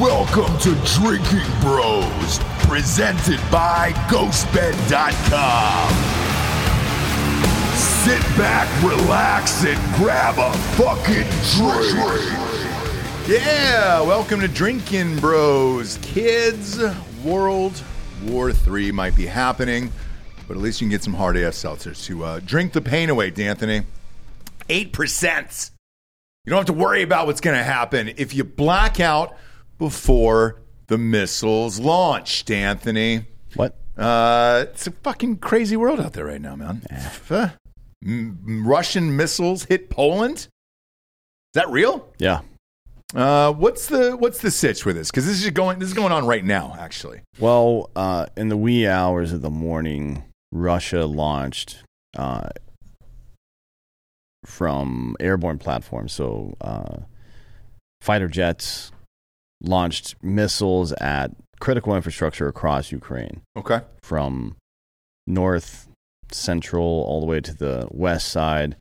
Welcome to Drinkin' Bros, presented by GhostBed.com. Sit back, relax, and grab a fucking drink. Yeah, welcome to Drinkin' Bros. Kids, World War III might be happening, but at least you can get some hard ass seltzers to uh, drink the pain away, D'Anthony. 8%. You don't have to worry about what's going to happen if you black out before the missiles launched, Anthony. What? Uh, it's a fucking crazy world out there right now, man. M- Russian missiles hit Poland? Is that real? Yeah. Uh, what's the what's the sitch with this? Because this is going this is going on right now, actually. Well, uh, in the wee hours of the morning, Russia launched uh, from airborne platforms. So, uh, fighter jets launched missiles at critical infrastructure across Ukraine Okay. from north, central, all the way to the west side.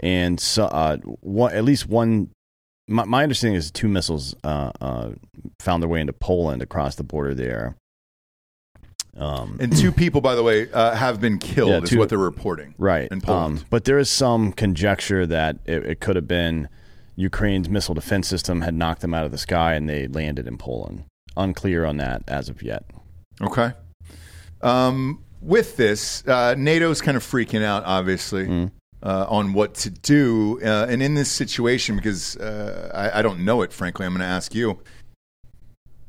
And so, uh, one, at least one, my, my understanding is two missiles uh, uh, found their way into Poland across the border there. Um, And two people, by the way, uh, have been killed. Yeah, is what they're reporting. right. in Poland. Um, but there is some conjecture that it, it could have been Ukraine's missile defense system had knocked them out of the sky and they landed in Poland. Unclear on that as of yet. Okay. Um, with this, uh, NATO's kind of freaking out, obviously, Mm. uh, on what to do. Uh, and in this situation, because uh, I, I don't know it, frankly, I'm going to ask you.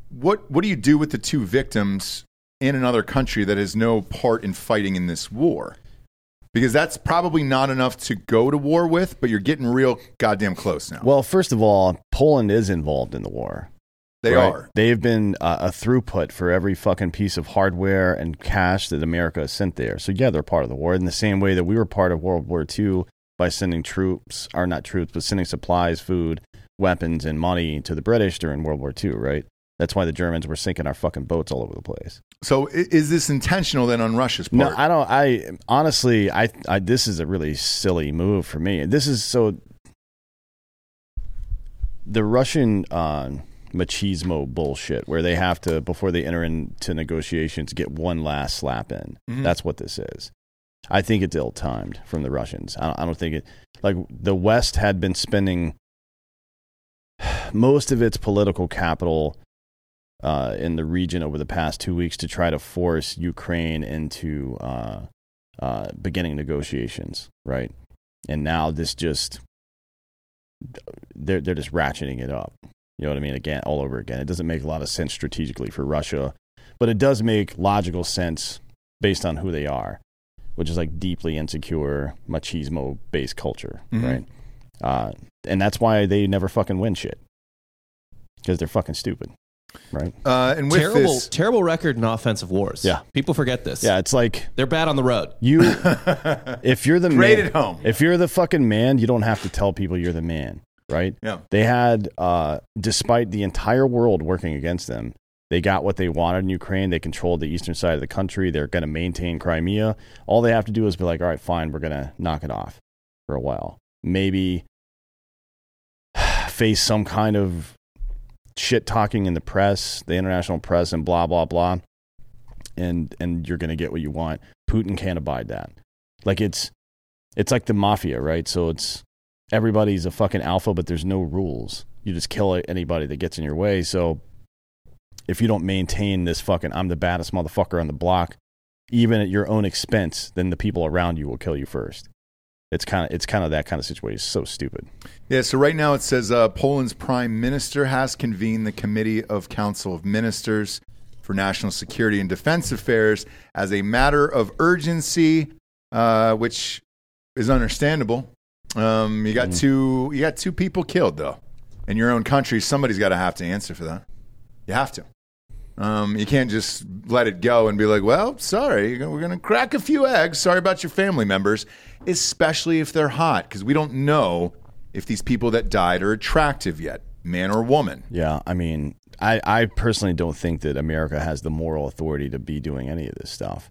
What What do you do with the two victims in another country that has no part in fighting in this war? Because that's probably not enough to go to war with, but you're getting real goddamn close now. Well, first of all, Poland is involved in the war. they right? are. They've been uh, a throughput for every fucking piece of hardware and cash that America has sent there. So yeah, they're part of the war in the same way that we were part of World War II by sending troops, or not troops, but sending supplies, food, weapons, and money to the British during World War II. Right? That's why the Germans were sinking our fucking boats all over the place. So is this intentional then on Russia's part? No, I don't. I honestly, I, I this is a really silly move for me. This is so. The Russian uh, machismo bullshit, where they have to before they enter into negotiations get one last slap in. Mhm. That's what this is. I think it's ill timed from the Russians. I don't, I don't think it. Like the West had been spending most of its political capital uh, in the region over the past two weeks to try to force Ukraine into uh, uh, beginning negotiations, right? And now this just they're they're just ratcheting it up. You know what I mean? Again, all over again. It doesn't make a lot of sense strategically for Russia, but it does make logical sense based on who they are, which is like deeply insecure machismo based culture, Mhm. right? Uh, and that's why they never fucking win shit because they're fucking stupid, right? uh, and with terrible, this, terrible record in offensive wars. Yeah. people forget this. Yeah, it's like they're bad on the road. you if you're the Great man, at home. if you're the fucking man, you don't have to tell people you're the man, right? Yeah. They had, uh, despite the entire world working against them, they got what they wanted in Ukraine. They controlled the eastern side of the country. They're going to maintain Crimea. All they have to do is be like, all right, fine, we're going to knock it off for a while. Maybe face some kind of shit talking in the press, the international press, and blah blah blah, and and you're to get what you want. Putin can't abide that. Like it's it's like the mafia, right? So it's everybody's a fucking alpha, but there's no rules. You just kill anybody that gets in your way. So if you don't maintain this fucking I'm the baddest motherfucker on the block, even at your own expense, then the people around you will kill you first. It's kind of it's kind of that kind of situation. It's so stupid. Yeah, so right now it says uh, Poland's prime minister has convened the Committee of Council of Ministers for National Security and Defense Affairs as a matter of urgency, uh, which is understandable. Um, you got two, you got two people killed though in your own country. Somebody's got to have to answer for that. You have to. Um, you can't just let it go and be like, "Well, sorry, we're going to crack a few eggs. Sorry about your family members, especially if they're hot, because we don't know if these people that died are attractive yet, man or woman." Yeah, I mean, I, I personally don't think that America has the moral authority to be doing any of this stuff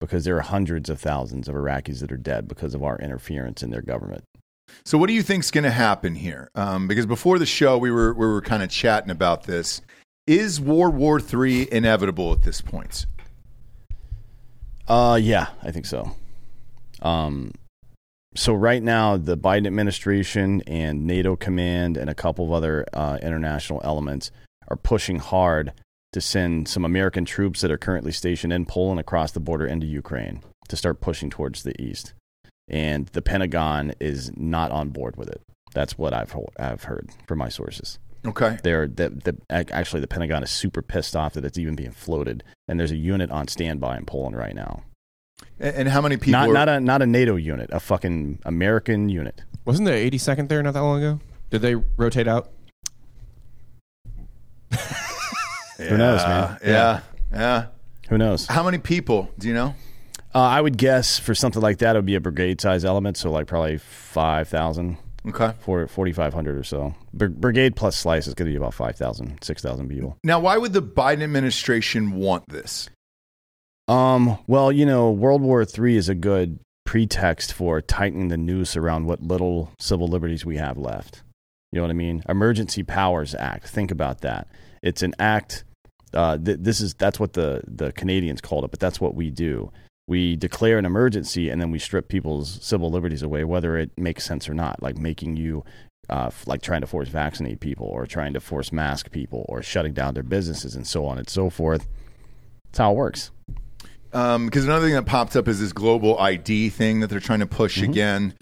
because there are hundreds of thousands of Iraqis that are dead because of our interference in their government. So, what do you think's going to happen here? Um, because before the show, we were we were kind of chatting about this, Is World War III inevitable at this point? Uh, yeah, I think so. Um, so right now, the Biden administration and NATO command and a couple of other uh, international elements are pushing hard to send some American troops that are currently stationed in Poland across the border into Ukraine to start pushing towards the east. And the Pentagon is not on board with it. That's what I've I've heard from my sources. Okay. They're the, the actually the Pentagon is super pissed off that it's even being floated, and there's a unit on standby in Poland right now. And, and how many people? Not are- not a not a NATO unit, a fucking American unit. Wasn't there 82nd there not that long ago? Did they rotate out? Who knows, man? Yeah, yeah. Who knows? How many people? Do you know? Uh, I would guess for something like that, it would be a brigade size element, so like probably 5,000, Okay. For 4,500 or so. Brigade plus slice is going to be about 5,000, 6,000 people. Now, why would the Biden administration want this? Um, well, you know, World War III is a good pretext for tightening the noose around what little civil liberties we have left. You know what I mean? Emergency Powers Act. Think about that. It's an act. Uh, th- this is that's what the the Canadians called it, but that's what we do. We declare an emergency and then we strip people's civil liberties away, whether it makes sense or not. Like making you, uh, like trying to force vaccinate people, or trying to force mask people, or shutting down their businesses, and so on and so forth. That's how it works. Because another thing that popped up is this global ID thing that they're trying to push again.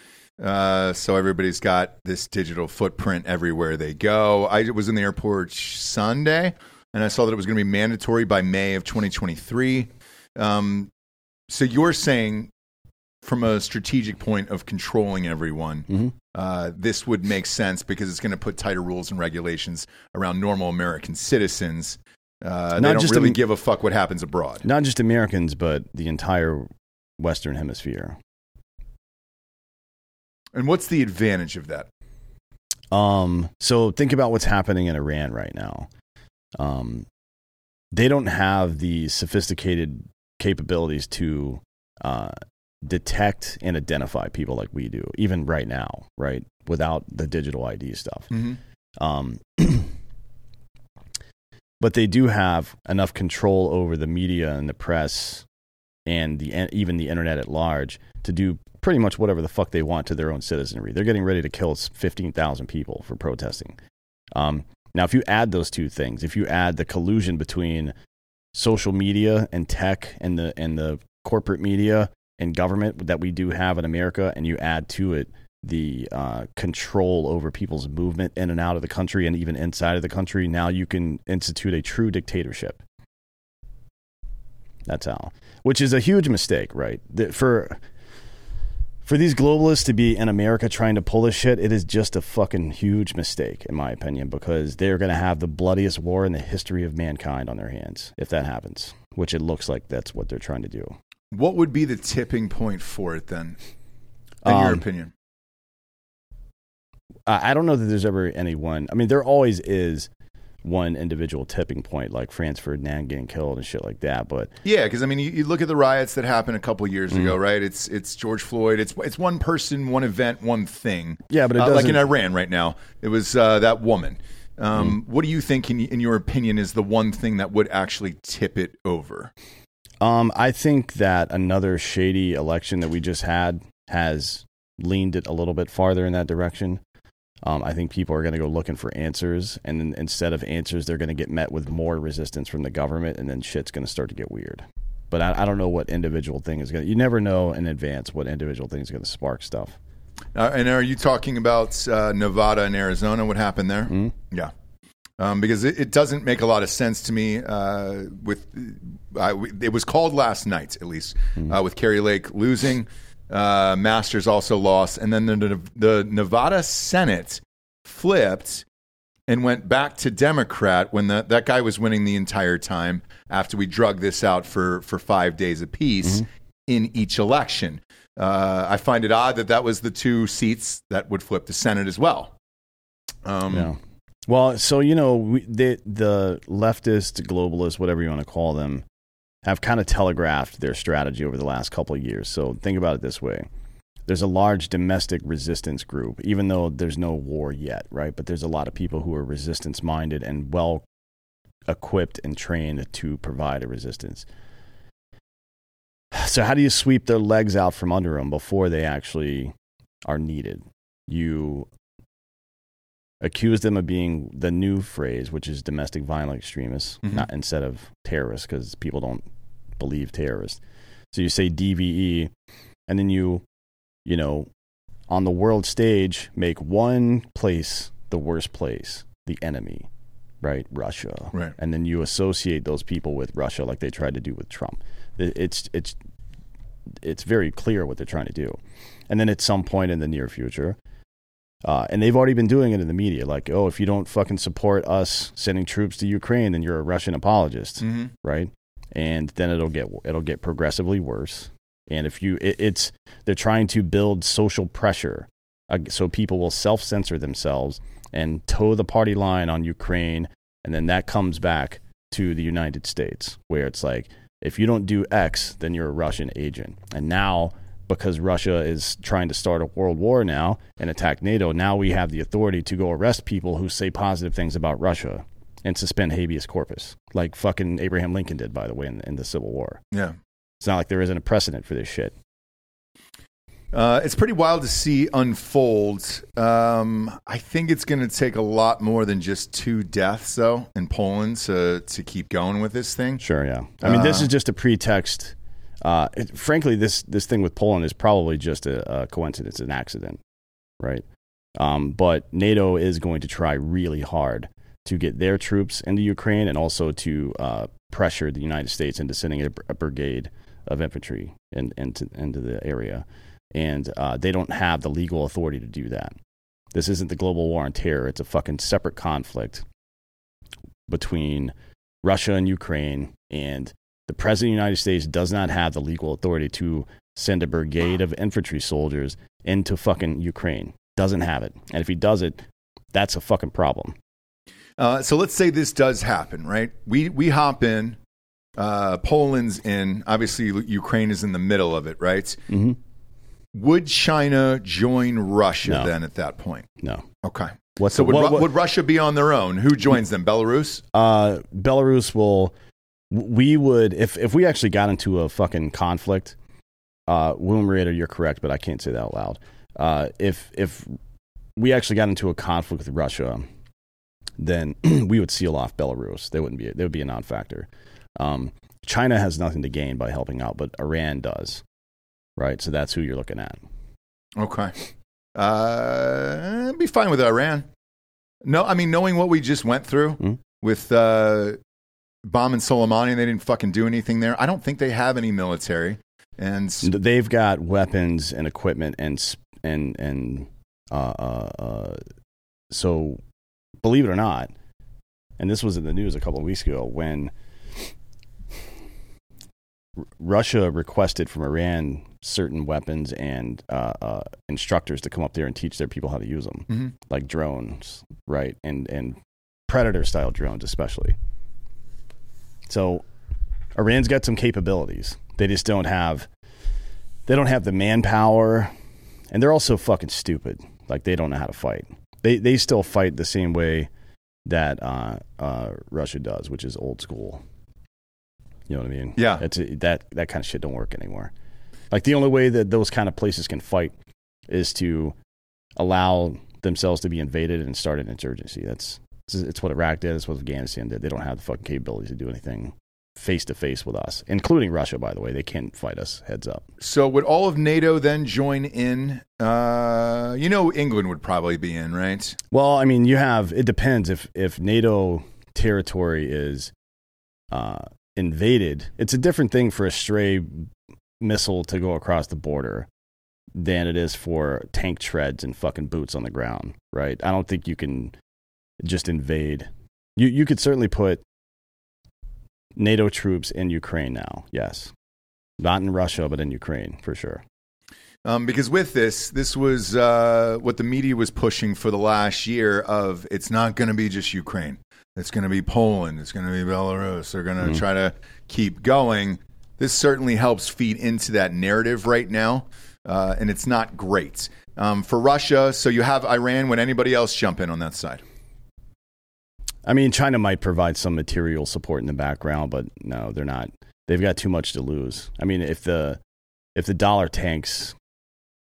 Uh, so everybody's got this digital footprint everywhere they go. I was in the airport Sunday, and I saw that it was going to be mandatory by May of 2023. Um, so you're saying, from a strategic point of controlling everyone, Mhm. uh, this would make sense because it's going to put tighter rules and regulations around normal American citizens. Uh, Not don't just really Am- give a fuck what happens abroad. not just Americans, but the entire Western Hemisphere. And what's the advantage of that? Um, so think about what's happening in Iran right now. Um, they don't have the sophisticated capabilities to uh, detect and identify people like we do, even right now, right? Without the digital ID stuff. Mm-hmm. Um, but they do have enough control over the media and the press and the even the internet at large to do pretty much whatever the fuck they want to their own citizenry. They're getting ready to kill 15,000 people for protesting. Um, now, if you add those two things, if you add the collusion between social media and tech and the and the corporate media and government that we do have in America, and you add to it the uh, control over people's movement in and out of the country and even inside of the country, now you can institute a true dictatorship. That's how, which is a huge mistake, right? For for these globalists to be in America trying to pull this shit, it is just a fucking huge mistake, in my opinion, because they're going to have the bloodiest war in the history of mankind on their hands if that happens, which it looks like that's what they're trying to do. What would be the tipping point for it then, in your Um, opinion? I I don't know that there's ever any one. I mean, there always is one individual tipping point, like Franz Ferdinand getting killed and shit like that. But Yeah, because I mean, you, you look at the riots that happened a couple years Mm-hmm. ago, right? It's it's George Floyd. It's it's one person, one event, one thing. Yeah, but it Uh, like in Iran right now, it was uh, that woman. Um, Mm-hmm. What do you think, in, in your opinion, is the one thing that would actually tip it over? um, I think that another shady election that we just had has leaned it a little bit farther in that direction. Um, I think people are going to go looking for answers, and then instead of answers, they're going to get met with more resistance from the government, and then shit's going to start to get weird. But I, I don't know what individual thing is going to. You never know in advance what individual thing is going to spark stuff. Uh, and are you talking about uh, Nevada and Arizona? What happened there? Mhm. Yeah, um, because it, it doesn't make a lot of sense to me. Uh, with uh, it was called last night, at least, uh, with Kari Lake losing, uh, Masters also lost, and then the, the Nevada Senate flipped and went back to Democrat when the, that guy was winning the entire time after we drug this out for, for five days apiece in each election. Uh, I find it odd that that was the two seats that would flip the Senate as well. Um, Yeah. Well, so you know, we, the the leftist, globalist, whatever you want to call them, have kind of telegraphed their strategy over the last couple of years. So think about it this way: there's a large domestic resistance group, even though there's no war yet, right? But there's a lot of people who are resistance minded and well equipped and trained to provide a resistance. So, how do you sweep their legs out from under them before they actually are needed? You accuse them of being the new phrase, which is domestic violent extremists, Mhm. not instead of terrorists, because people don't believe terrorists. So you say DVE, and then you, you know, on the world stage, make one place the worst place, the enemy, right? Russia, Right. and then you associate those people with Russia, like they tried to do with Trump. It's it's it's very clear what they're trying to do, and then at some point in the near future, uh, and they've already been doing it in the media, like, oh, if you don't fucking support us sending troops to Ukraine, then you're a Russian apologist, Mm-hmm. right? And then it'll get it'll get progressively worse. And if you, it, it's they're trying to build social pressure, uh, so people will self censor themselves and toe the party line on Ukraine, and then that comes back to the United States, where it's like, if you don't do X, then you're a Russian agent. And now because Russia is trying to start a world war now and attack NATO, now we have the authority to go arrest people who say positive things about Russia and suspend habeas corpus, like fucking Abraham Lincoln did, by the way, in, in the Civil War. Yeah. It's not like there isn't a precedent for this shit. Uh, it's pretty wild to see unfold. Um, I think it's going to take a lot more than just two deaths, though, in Poland to to keep going with this thing. Sure, yeah. I mean, this Uh, is just a pretext. Uh, it, frankly, this this thing with Poland is probably just a, a coincidence, an accident, right? Um, but NATO is going to try really hard to get their troops into Ukraine and also to uh, pressure the United States into sending a, a brigade of infantry in, into into the area, and uh, they don't have the legal authority to do that. This isn't the global war on terror; it's a fucking separate conflict between Russia and Ukraine, and the president of the United States does not have the legal authority to send a brigade of infantry soldiers into fucking Ukraine. Doesn't have it, and if he does it, that's a fucking problem. Uh, so let's say this does happen, right? We we hop in. Uh, Poland's in. Obviously, Ukraine is in the middle of it, right? Mm-hmm. Would China join Russia No. then at that point? No, Okay. what's So the, would, what- what- would Russia be on their own? Who joins them? Belarus? uh, Belarus will. We would if if we actually got into a fucking conflict. Uh, William Rader, you're correct, but I can't say that out loud. Uh, if if we actually got into a conflict with Russia, then we would seal off Belarus. They wouldn't be. They would be a non-factor. Um, China has nothing to gain by helping out, but Iran does, right? So that's who you're looking at. Okay. Uh, I'd be fine with Iran. No, I mean, knowing what we just went through Hmm. with uh, bombing Soleimani, they didn't fucking do anything there. I don't think they have any military. And They've got weapons and equipment and and and uh, uh, uh, so believe it or not, and this was in the news a couple of weeks ago when R- Russia requested from Iran certain weapons and uh, uh, instructors to come up there and teach their people how to use them, Mhm. like drones, right, and and predator style drones especially. So Iran's got some capabilities. They just don't have they don't have the manpower and they're also fucking stupid. Like they don't know how to fight. They they still fight the same way that uh, uh, Russia does, which is old school. You know what I mean? Yeah. It's that that kind of shit don't work anymore. Like the only way that those kind of places can fight is to allow themselves to be invaded and start an insurgency. That's it's, it's what Iraq did. It's what Afghanistan did. They don't have the fucking capabilities to do anything face to face with us, including Russia. By the way, they can't fight us. Heads up. so would all of NATO then join in? Uh, you know, England would probably be in, right? Well, I mean, you have it depends if if NATO territory is uh, invaded. It's a different thing for a stray missile to go across the border than it is for tank treads and fucking boots on the ground, right? I don't think you can just invade. You you could certainly put NATO troops in Ukraine now. Yes, not in Russia, but in Ukraine for sure. Um, because with this, this was uh, what the media was pushing for the last year. Of it's not going to be just Ukraine. It's going to be Poland. It's going to be Belarus. They're going to try to keep going. This certainly helps feed into that narrative right now, uh, and it's not great um, for Russia. So you have Iran. Would anybody else jump in on that side? I mean, China might provide some material support in the background, but no, they're not. They've got too much to lose. I mean, if the if the dollar tanks,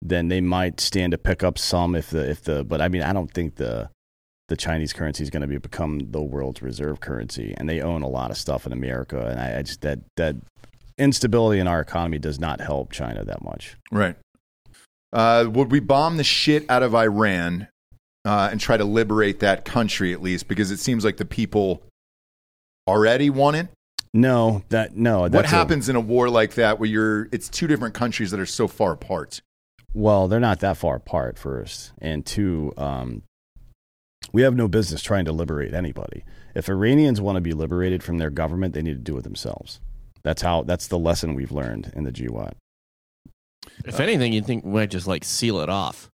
then they might stand to pick up some. If the if the but I mean, I don't think the the Chinese currency is going to be become the world's reserve currency, and they own a lot of stuff in America, and I, I just that that instability in our economy does not help China that much. Right. Uh, would we bomb the shit out of Iran uh, and try to liberate that country at least? Because it seems like the people already want it. No, that no. what that's a- happens in a war like that where you're? It's two different countries that are so far apart. Well, they're not that far apart, first. And two, um, we have no business trying to liberate anybody. If Iranians want to be liberated from their government, they need to do it themselves. That's how. That's the lesson we've learned in the GWOT. If anything, you'd think we might just like seal it off.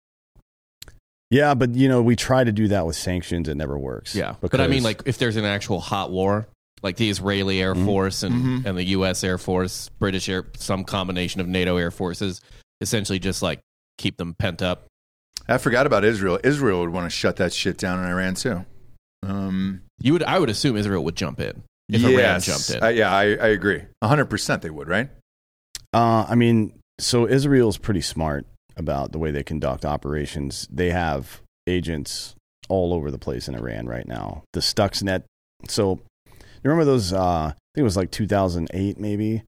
Yeah, but you know, we try to do that with sanctions. It never works. Yeah, but I mean, like if there's an actual hot war, like the Israeli Air Mhm. Force and Mhm. and the U.S. Air Force, British Air, some combination of NATO air forces, essentially just like keep them pent up. I forgot about Israel. Israel would want to shut that shit down in Iran too. Um, You would, I would assume Israel would jump in if Iran yes. jumped in. Uh, yeah, I, I agree. hundred percent, they would. Right? Uh, I mean, so Israel's pretty smart about the way they conduct operations. They have agents all over the place in Iran right now. The Stuxnet. So you remember those? Uh, I think it was like 2008, maybe.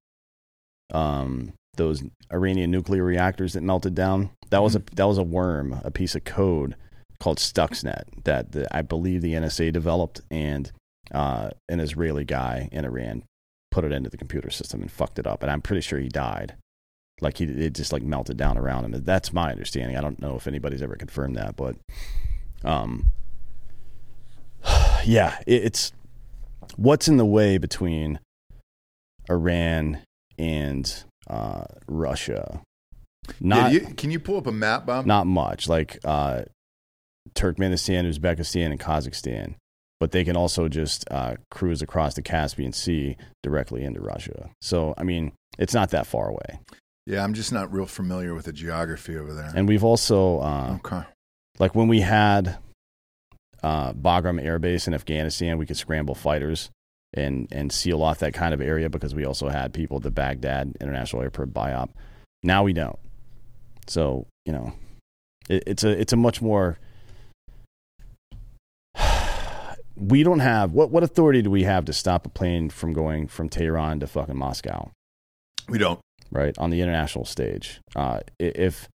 Um, those Iranian nuclear reactors that melted down. That was a that was a worm, a piece of code called Stuxnet that the, I believe the NSA developed, and uh, an Israeli guy in Iran put it into the computer system and fucked it up. And I'm pretty sure he died. Like he, it just like melted down around him. That's my understanding. I don't know if anybody's ever confirmed that, but, um, yeah, it, it's what's in the way between Iran and uh, Russia. Not yeah, you, can you pull up a map, Bob? not much like uh, Turkmenistan, Uzbekistan, and Kazakhstan, but they can also just uh, cruise across the Caspian Sea directly into Russia. So, I mean, it's not that far away. Yeah, I'm just not real familiar with the geography over there. And we've also, uh, okay. like when we had uh, Bagram Air Base in Afghanistan, we could scramble fighters and, and seal off that kind of area because we also had people at the Baghdad International Airport BIAP. Now we don't. So, you know, it, it's a it's a much more we don't have what what authority do we have to stop a plane from going from Tehran to fucking Moscow? We don't. Right on the international stage. Uh, if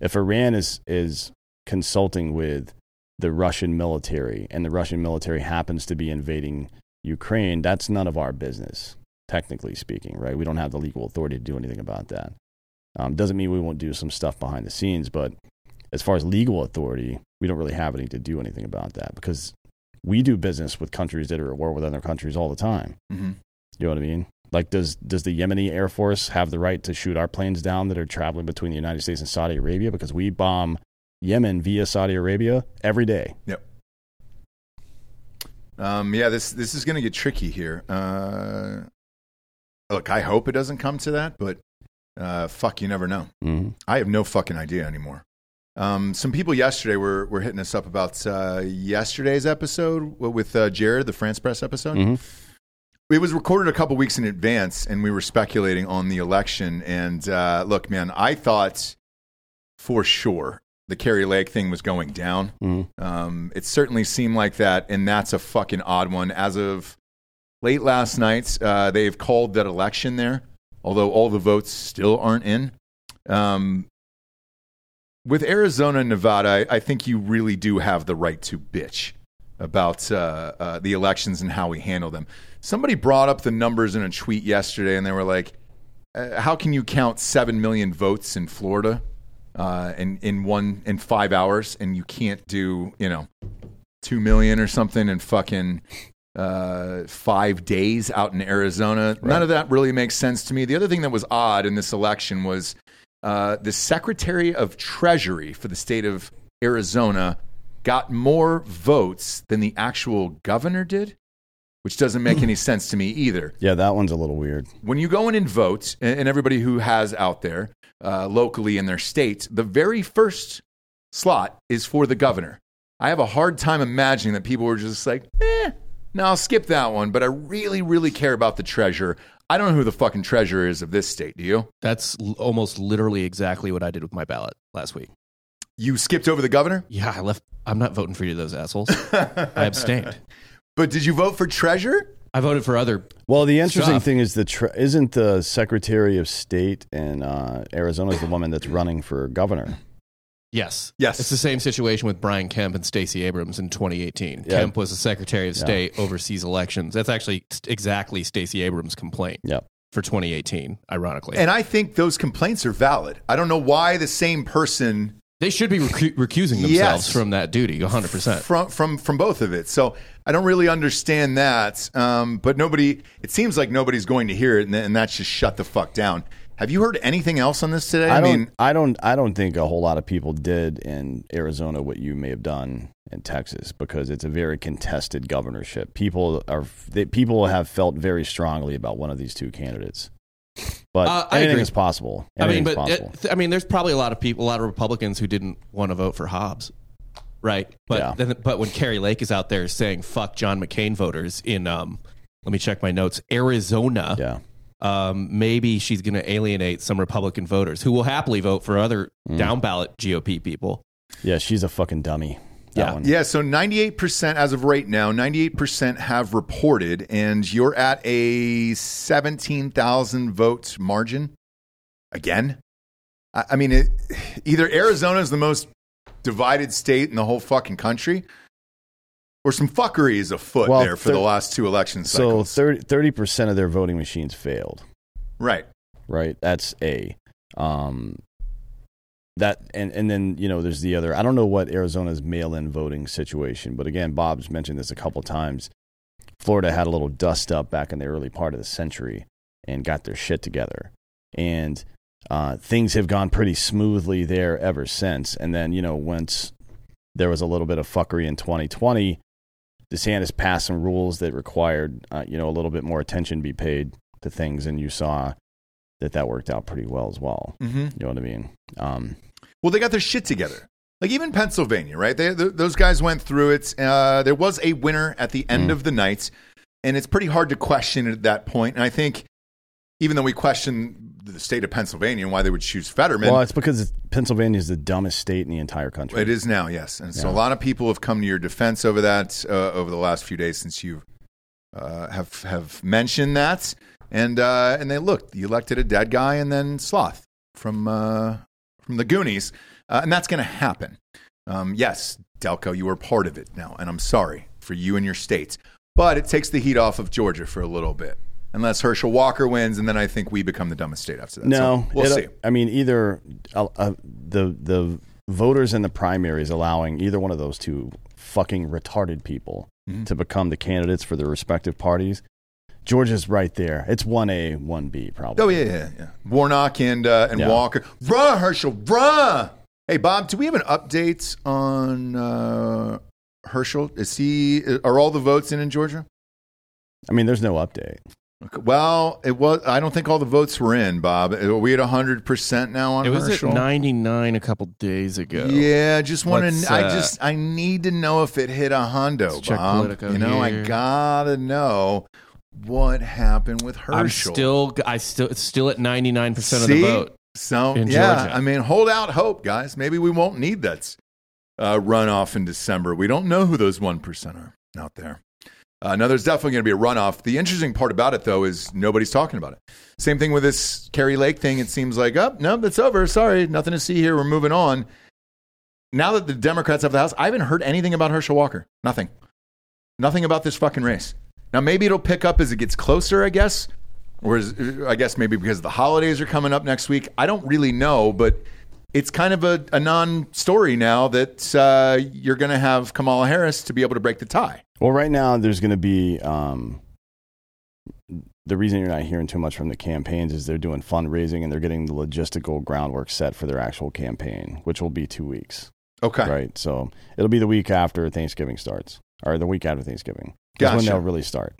if Iran is is consulting with the Russian military and the Russian military happens to be invading Ukraine, that's none of our business, technically speaking, right? We don't have the legal authority to do anything about that. Um, doesn't mean we won't do some stuff behind the scenes, but as far as legal authority, we don't really have any to do anything about that because we do business with countries that are at war with other countries all the time. Mm-hmm. You know what I mean? Like, does does the Yemeni Air Force have the right to shoot our planes down that are traveling between the United States and Saudi Arabia because we bomb Yemen via Saudi Arabia every day? Um, yeah, this this is going to get tricky here. Uh, look, I hope it doesn't come to that, but uh, fuck, you never know. hmm I have no fucking idea anymore. Um, some people yesterday were were hitting us up about uh, yesterday's episode with uh, Jared, the France Press episode. hmm It was recorded a couple weeks in advance, and we were speculating on the election. And uh, look, man, I thought for sure the Kari Lake thing was going down. hmm Um, it certainly seemed like that, and that's a fucking odd one. As of late last night, uh, they've called that election there, although all the votes still aren't in. Um, with Arizona and Nevada, I, I think you really do have the right to bitch about uh, uh, the elections and how we handle them. Somebody brought up the numbers in a tweet yesterday, and they were like, uh, "How can you count seven million votes in Florida uh, in in one in five hours, and you can't do you know two million or something in fucking uh, five days out in Arizona. None of that really makes sense to me. The other thing that was odd in this election was uh, the Secretary of Treasury for the state of Arizona got more votes than the actual governor did, which doesn't make any sense to me either Yeah, that one's a little weird. when you go in and vote, and and everybody who has out there uh, locally in their state, the very first slot is for the governor. I have a hard time imagining that people were just like, eh, No, I'll skip that one, but I really, really care about the treasurer. I don't know who the fucking treasurer is of this state. Do you? That's l- almost literally exactly what I did with my ballot last week. You skipped over the governor, Yeah, I left. I'm not voting for you, those assholes. I abstained. But did you vote for Treasure? I voted for other. Well, the interesting Stuff. thing is the tre- isn't the Secretary of State in uh, Arizona is the woman that's running for governor. Yes. Yes. It's the same situation with Brian Kemp and Stacey Abrams in 2018. Yeah. Kemp was the Secretary of State, oversees elections. That's actually st- exactly Stacey Abrams' complaint Yep. for 2018, ironically. And I think those complaints are valid. I don't know why the same person they should be recu- recusing themselves Yes. from that duty 100%. from from from both of it. So I don't really understand that. Um, but nobody, it seems like nobody's going to hear it, and, and that's just shut the fuck down. Have you heard anything else on this today? I, I, mean, I don't. I don't think a whole lot of people did in Arizona what you may have done in Texas because it's a very contested governorship. People are. They, people have felt very strongly about one of these two candidates. But Uh, anything agree. is possible. I mean, but it, I mean, there's probably a lot of people, a lot of Republicans who didn't want to vote for Hobbs, right? But Yeah. then, but when Kari Lake is out there saying "fuck John McCain" voters in, um, let me check my notes, Arizona, yeah. um, maybe she's going to alienate some Republican voters who will happily vote for other Mm. down ballot GOP people. Yeah. She's a fucking dummy. That Yeah. one. yeah. So ninety eight percent as of right now, ninety eight percent have reported, and you're at a seventeen thousand vote margin. Again, I, I mean, it, either Arizona is the most divided state in the whole fucking country, or some fuckery is afoot Well, there for thir- the last two election So cycles. 30 percent of their voting machines failed. right. right? That's a um that and and then you know there's the other. I don't know what Arizona's mail-in voting situation, but again, Bob's mentioned this a couple times. Florida had a little dust up back in the early part of the century and got their shit together, and uh, things have gone pretty smoothly there ever since. And then you know once there was a little bit of fuckery in 2020. DeSantis passed some rules that required, uh, you know, a little bit more attention be paid to things, and you saw that that worked out pretty well as well. Mm-hmm. You know what I mean? Um, Well, they got their shit together. Like even Pennsylvania, right? They, th those guys went through it. Uh, there was a winner at the end Mm. of the night, and it's pretty hard to question it at that point. And I think, even though we question the state of Pennsylvania and why they would choose Fetterman, well, it's because Pennsylvania is the dumbest state in the entire country. it is now, yes. And so Yeah. a lot of people have come to your defense over that uh, over the last few days since you uh, have have mentioned that. And uh, and they looked, you elected a dead guy and then Sloth from uh, from the Goonies, uh, and that's going to happen. Um, yes, Delco, you were part of it now, and I'm sorry for you and your states, but it takes the heat off of Georgia for a little bit. Unless Herschel Walker wins, and then I think we become the dumbest state after that. No, so we'll see. I mean, either uh, uh, the the voters in the primaries allowing either one of those two fucking retarded people Mhm. to become the candidates for their respective parties. Georgia's right there. It's one A, one B, probably. Oh yeah, yeah, yeah. Warnock and uh, and Yeah. Walker. Run, Herschel, run. Hey Bob, do we have an update on uh, Herschel? Is he? Are all the votes in in Georgia? I mean, there's no update. Okay, Well, it was. I don't think all the votes were in. Bob, are we at hundred percent now on It was Herschel? at 99 a couple days ago. Yeah, just want Let's, to. I uh, just. I need to know if it hit a hundo, let's check Bob. You know, I gotta know what happened with Herschel. I'm still, I still, it's still at 99% of the vote. So yeah, Georgia. I mean, hold out hope, guys. Maybe we won't need that uh, runoff in December. We don't know who those one percent are out there. Uh, no, there's definitely going to be a runoff. The interesting part about it, though, is nobody's talking about it. Same thing with this Kari Lake thing. It seems like, oh, no, that's over. Sorry, nothing to see here. We're moving on. Now that the Democrats have the House, I haven't heard anything about Herschel Walker. Nothing. Nothing about this fucking race. Now, maybe it'll pick up as it gets closer, I guess. Or is, I guess maybe because the holidays are coming up next week. I don't really know, but it's kind of a, a non story now that uh, you're going to have Kamala Harris to be able to break the tie. Well, right now there's going to be um, the reason you're not hearing too much from the campaigns is they're doing fundraising and they're getting the logistical groundwork set for their actual campaign, which will be two weeks, Okay. right? So it'll be the week after Thanksgiving starts, or the week after Thanksgiving. That's when they'll really start.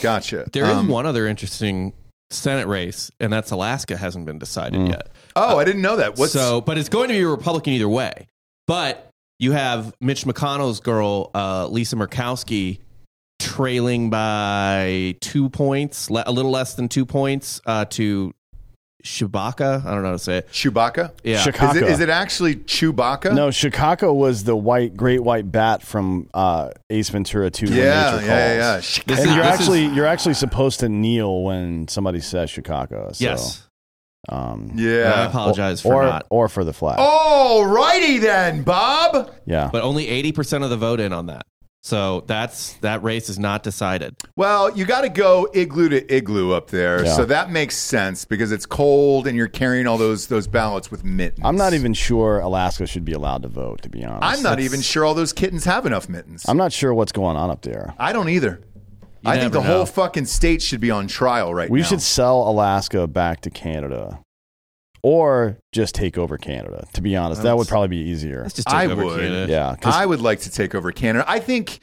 Gotcha. There is Um, one other interesting Senate race, and that's Alaska hasn't been decided Mm. yet. Oh, I didn't know that. What's so, but it's going to be a Republican either way. But you have Mitch McConnell's girl, uh, Lisa Murkowski, trailing by two points, le- a little less than two points uh, to Tshibaka. I don't know how to say it. Chewbacca. Yeah. Shikaka. Is it, is it actually Chewbacca? No, Shikaka was the white, great white bat from uh, Ace Ventura 2. When Yeah, Nature yeah, Calls. yeah, yeah. This And you're this actually is- you're actually supposed to kneel when somebody says Shikaka. So, yes. Um, I Yeah. apologize for or not. or for the flag. All righty then, Bob. Yeah. But only 80% of the vote in on that. So that's that race is not decided. Well, you got to go igloo to igloo up there, Yeah. so that makes sense because it's cold and you're carrying all those those ballots with mittens. I'm not even sure Alaska should be allowed to vote. To be honest, I'm not That's- even sure all those kittens have enough mittens. I'm not sure what's going on up there. I don't either. You I think the never whole fucking state should be on trial right We now. We should sell Alaska back to Canada, or just take over Canada. To be honest, that would probably be easier. Let's just take I over would. Canada. Yeah, 'cause- I would like to take over Canada. I think,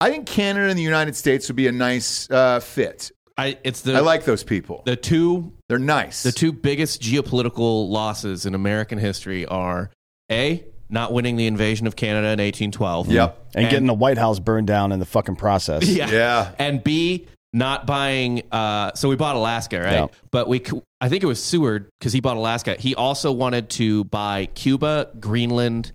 I think Canada and the United States would be a nice uh, fit. I, it's the I like those people. the two They're nice. the two biggest geopolitical losses in American history are a not winning the invasion of Canada in 1812. Yep. and, and- getting the White House burned down in the fucking process. Yeah. Yeah. And B, not buying. Uh, so we bought Alaska, right? Yeah. But we, I think it was Seward because he bought Alaska. He also wanted to buy Cuba, Greenland,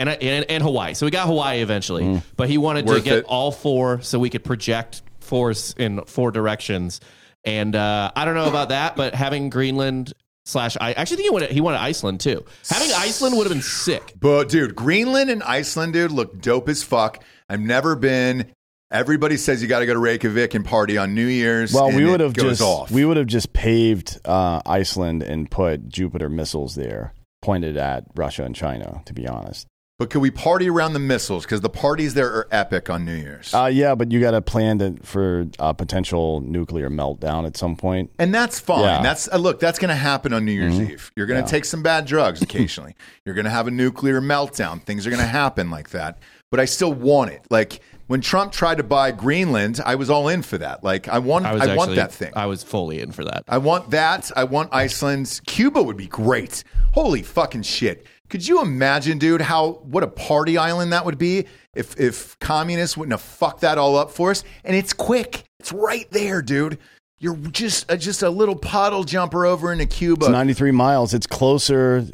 and and, and Hawaii. So we got Hawaii eventually, but he wanted to get it. all four so we could project force in four directions. And uh, I don't know about that, but having Greenland slash I actually think he wanted he wanted Iceland too. Having Iceland would have been sick. But dude, Greenland and Iceland, dude, look dope as fuck. I've never been. Everybody says you got to go to Reykjavik and party on New Year's. Well, we would have just off. we would have just paved uh, Iceland and put Jupiter missiles there, pointed at Russia and China. To be honest, but could we party around the missiles? Because the parties there are epic on New Year's, uh, yeah, but you got to plan to, for a potential nuclear meltdown at some point. and that's fine. Yeah. That's uh, look, that's going to happen on New Year's Eve. You're going to take some bad drugs occasionally. You're going to have a nuclear meltdown. Things are going to happen like that. But I still want it. Like when Trump tried to buy Greenland, I was all in for that. Like I want, I I, was want that thing. I was fully in for that. I want that. I want Iceland. Cuba would be great. Holy fucking shit. Could you imagine, dude, how what a party island that would be if if communists wouldn't have fucked that all up for us? And it's quick. It's right there, dude. You're just uh, just a little puddle jumper over into Cuba. It's 93 miles. It's closer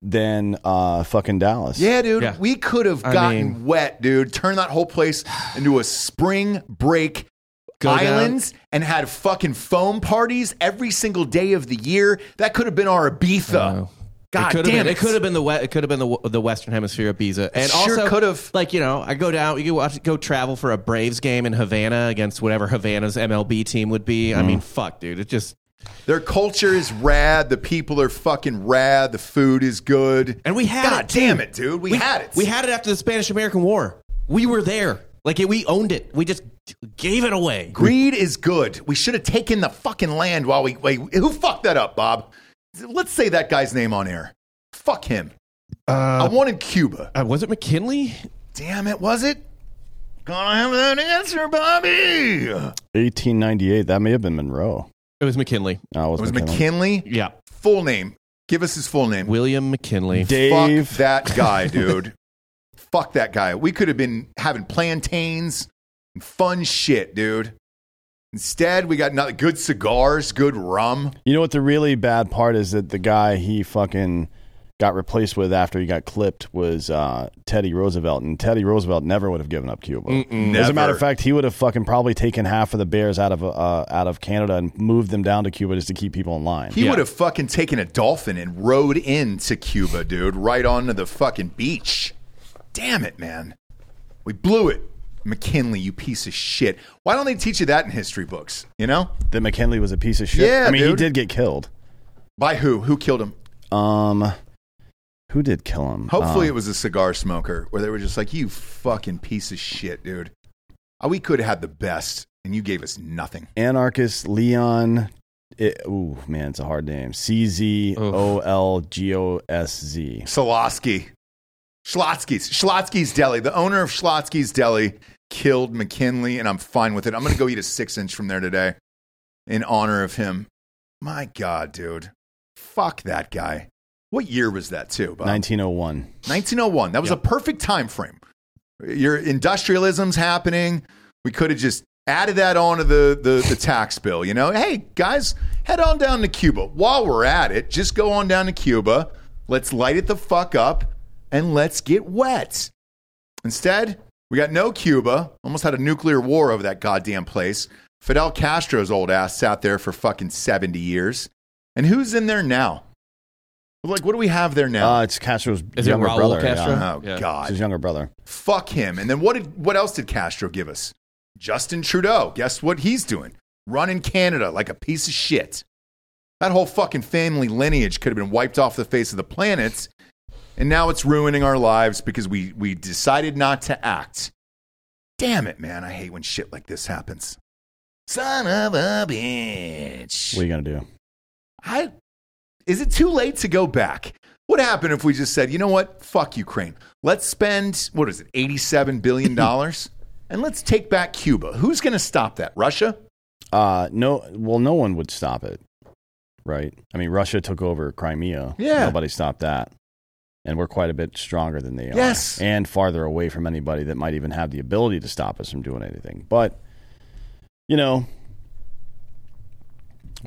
than uh, fucking Dallas. yeah, dude. Yeah. We could have I gotten mean- wet, dude. Turn that whole place into a spring break Go down- islands and had fucking foam parties every single day of the year. That could have been our Ibiza. God it could damn have been. it! It could have been the we- it could have been the the Western Hemisphere of Ibiza, and Sure also could've. Like you know, I go down. You go watch, go travel for a Braves game in Havana against whatever Havana's MLB team would be. I Mm. mean, fuck, dude. It just Their culture is rad. The people are fucking rad. The food is good. and we had God it. too. damn it, dude. We, had it. We had it after the Spanish American War. We were there. Like it, we owned it. We just gave it away. Greed is good. We should have taken the fucking land while we wait. Who fucked that up, Bob? Let's say that guy's name on air. Fuck him. I Uh, wanted Cuba. uh, was it McKinley? Damn it, was it? Gonna have that answer, Bobby. 1898. That may have been Monroe. It was McKinley. No, it was, was McKinley. McKinley. Yeah, Full name. Give us his full name. William McKinley. Dave. Fuck that guy, dude. Fuck that guy. We could have been having plantains and fun shit, dude. Instead, we got not good cigars, good rum. You know what the really bad part is that the guy he fucking got replaced with after he got clipped was uh, Teddy Roosevelt, and Teddy Roosevelt never would have given up Cuba. As a matter of fact, he would have fucking probably taken half of the bears out of uh, out of Canada and moved them down to Cuba just to keep people in line. He Yeah. would have fucking taken a dolphin and rode into Cuba, dude, right onto the fucking beach. Damn it, man. We blew it. McKinley, you piece of shit. Why don't they teach you that in history books? You know? that McKinley was a piece of shit. Yeah, I mean, he did get killed. By who? Who killed him? Um, who did kill him? Hopefully, Uh, it was a cigar smoker where they were just like, you fucking piece of shit, dude. Uh, We could have had the best, and you gave us nothing. anarchist Leon. It, ooh, man, it's a hard name. C Z O L G O S Z. Solosky. Schlotzsky's. Schlotzsky's Deli. The owner of Schlotzsky's Deli killed McKinley, and I'm fine with it. I'm going to go eat a six inch from there today in honor of him. My God, dude. Fuck that guy. What year was that, too? Bob? 1901. 1901. That was a perfect time frame. Your industrialism's happening. We could have just added that onto the, the the tax bill. You know, hey guys, head on down to Cuba. While we're at it, just go on down to Cuba. Let's light it the fuck up and let's get wet. Instead, we got no Cuba. Almost had a nuclear war over that goddamn place. Fidel Castro's old ass sat there for fucking 70 years. And who's in there now? Like, what do we have there now? Uh, it's Castro's Is it younger Raul brother. Castro? Yeah. oh, yeah. It's God. his younger brother. Fuck him. And then what did what else did Castro give us? Justin Trudeau. Guess what he's doing? Running Canada like a piece of shit. That whole fucking family lineage could have been wiped off the face of the planet, and now it's ruining our lives because we we decided not to act. Damn it, man! I hate when shit like this happens. Son of a bitch. What are you gonna do? I is it too late to go back? What happened if we just said, you know what? Fuck Ukraine. Let's spend what is it, eighty-seven billion dollars, and let's take back Cuba. Who's going to stop that? Russia? Uh, no. Well, no one would stop it, right? I mean, Russia took over Crimea. Yeah. Nobody stopped that, and we're quite a bit stronger than they are. Yes. and farther away from anybody that might even have the ability to stop us from doing anything. But you know,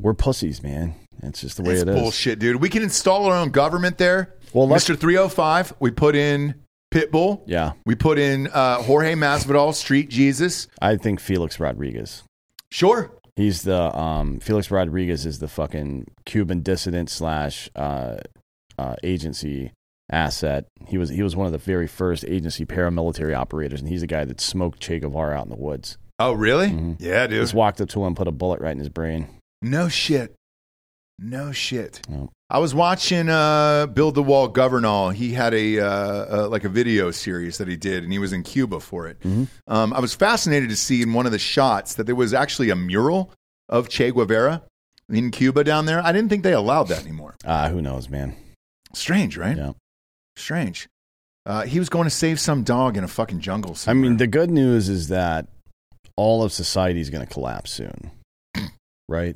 we're pussies, man. It's just the way It's it is. bullshit, dude. We can install our own government there. Well, Hundred Five. We put in Pitbull. Yeah, We put in uh, Jorge Masvidal, Street Jesus. I think Felix Rodriguez. Sure. He's the um, Felix Rodriguez is the fucking Cuban dissident slash uh, uh, agency asset. He was he was one of the very first agency paramilitary operators, and he's the guy that smoked Che Guevara out in the woods. Oh, really? Mhm. Yeah, dude. Just walked up to him, and put a bullet right in his brain. No shit. No shit. No. I was watching uh, Build the Wall Governor. He had a uh, uh, like a video series that he did, and he was in Cuba for it. Um, I was fascinated to see in one of the shots that there was actually a mural of Che Guevara in Cuba down there. I didn't think they allowed that anymore. Uh, who knows, man? Strange, right? Yeah. Strange. Uh, he was going to save some dog in a fucking jungle. I mean, the good news is that all of society is going to collapse soon, right?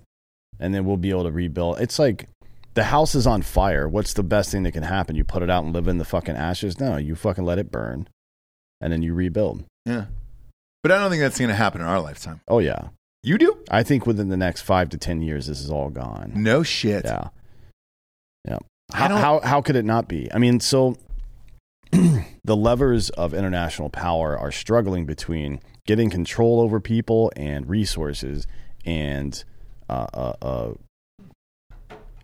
And then we'll be able to rebuild. It's like the house is on fire. What's the best thing that can happen? You put it out and live in the fucking ashes? No, you fucking let it burn, and then you rebuild. yeah. But I don't think that's going to happen in our lifetime. Oh yeah, You do? I think within the next five to ten years, this is all gone. No shit. Yeah, How how how could it not be? I mean, so the levers of international power are struggling between getting control over people and resources, and uh, uh, uh,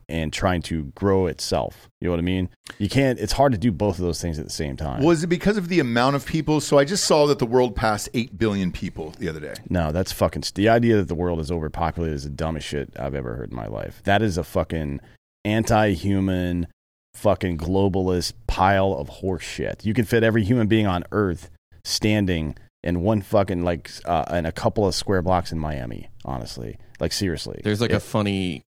and trying to grow itself. You know what I mean? You can't. It's hard to do both of those things at the same time. Was it because of the amount of people? So I just saw that the world passed 8 billion people the other day. No, that's fucking. st- The idea that the world is overpopulated is the dumbest shit I've ever heard in my life. That is a fucking anti-human, fucking globalist pile of horse shit. You can fit every human being on Earth standing in one fucking like uh, in a couple of square blocks in Miami. Honestly, like seriously, There's like a funny.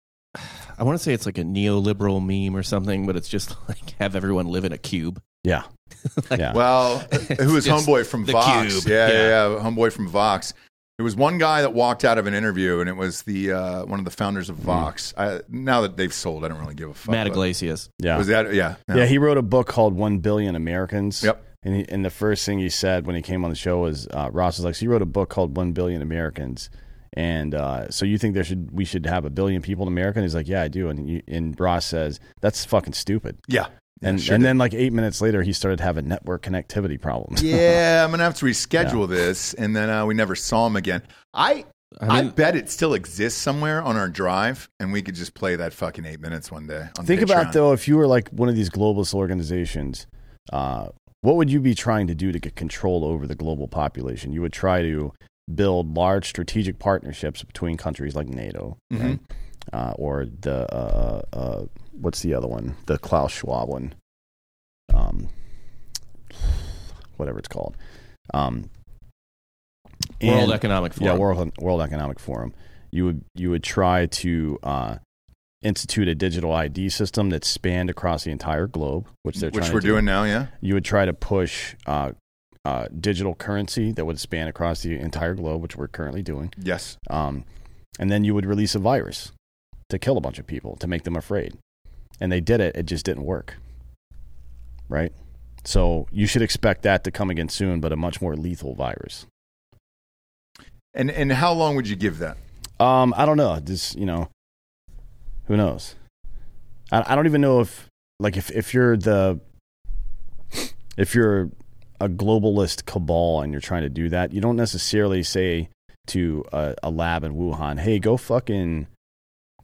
I want to say it's like a neoliberal meme or something, but it's just like have everyone live in a cube. yeah, Like, yeah. Well, who was homeboy from Vox? cube. Yeah, yeah, Yeah. yeah, homeboy from Vox. There was one guy that walked out of an interview, and it was the uh, one of the founders of Vox. I, now that they've sold, I don't really give a fuck. Matt but- Yglesias. yeah. Was that? Yeah, Yeah, he wrote a book called One Billion Americans. Yep. And, he, and the first thing he said when he came on the show was uh, Ross was like, so "You wrote a book called One Billion Americans, and uh, so you think there should we should have a billion people in America?" And he's like, "Yeah, I do." And you, and Ross says, "That's fucking stupid." yeah. And sure and then like eight minutes later, he started having network connectivity problems. yeah, I'm gonna have to reschedule this, and then uh, we never saw him again. I. I, I bet it still exists somewhere on our drive, and we could just play that fucking eight minutes one day. On Think Patreon. about though, if you were like one of these globalist organizations, uh, what would you be trying to do to get control over the global population? You would try to build large strategic partnerships between countries like NATO, right? Uh, or the uh, uh, what's the other one? The Klaus Schwab one, um, whatever it's called. Um, World and- Economic Forum. yeah, World World Economic Forum. You would you would try to uh, institute a digital ID system that spanned across the entire globe, which they're which trying we're to do. doing now. Yeah, You would try to push uh, uh, digital currency that would span across the entire globe, which we're currently doing. yes. Um, and then you would release a virus to kill a bunch of people to make them afraid. And they did it; it just didn't work. Right. So you should expect that to come again soon, but a much more lethal virus. And and how long would you give that? Um, I don't know. Just you know, who knows? I, I don't even know if like if if you're the if you're a globalist cabal and you're trying to do that, you don't necessarily say to a, a lab in Wuhan, "Hey, go fucking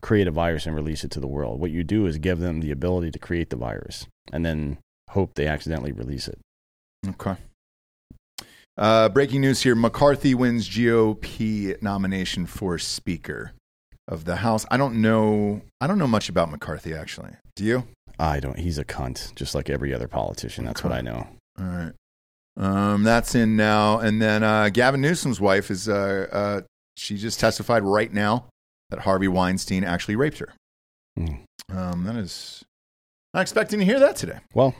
create a virus and release it to the world." What you do is give them the ability to create the virus, and then hope they accidentally release it. Okay. Uh, breaking news here: McCarthy wins GOP nomination for Speaker of the House. I don't know. I don't know much about McCarthy actually. Do you? I don't. He's a cunt, just like every other politician. That's what I know. All right. Um, that's in now, and then uh, Gavin Newsom's wife is. Uh, uh, she just testified right now that Harvey Weinstein actually raped her. Hmm. Um, that is. Not expecting to hear that today. Well,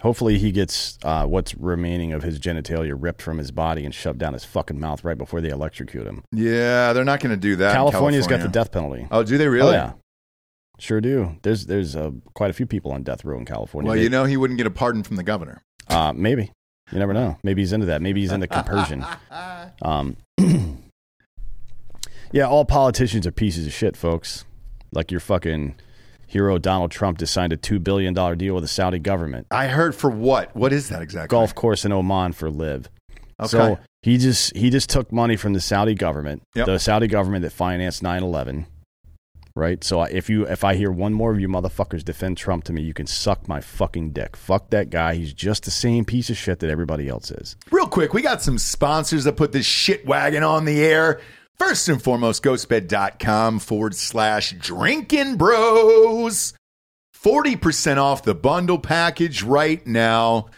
hopefully he gets uh, what's remaining of his genitalia ripped from his body and shoved down his fucking mouth right before they electrocute him. Yeah, they're not going to do that. California's got the death penalty. Oh, do they really? Oh yeah, sure do. There's there's uh, quite a few people on death row in California. Well, They- you know, he wouldn't get a pardon from the governor. uh, maybe you never know. Maybe he's into that. Maybe he's into compersion. Um, yeah, all politicians are pieces of shit, folks. Like your fucking hero Donald Trump just signed a two billion dollar deal with the Saudi government. I heard for what? What is that exactly? Golf course in Oman for live. Okay. So he just he just took money from the Saudi government, Yep. the Saudi government that financed 9/11. Right? So if you if I hear one more of you motherfuckers defend Trump to me, you can suck my fucking dick. Fuck that guy. He's just the same piece of shit that everybody else is. Real quick, we got some sponsors that put this shit wagon on the air. First and foremost, ghostbed.com forward slash drinking bros. 40% off the bundle package right now,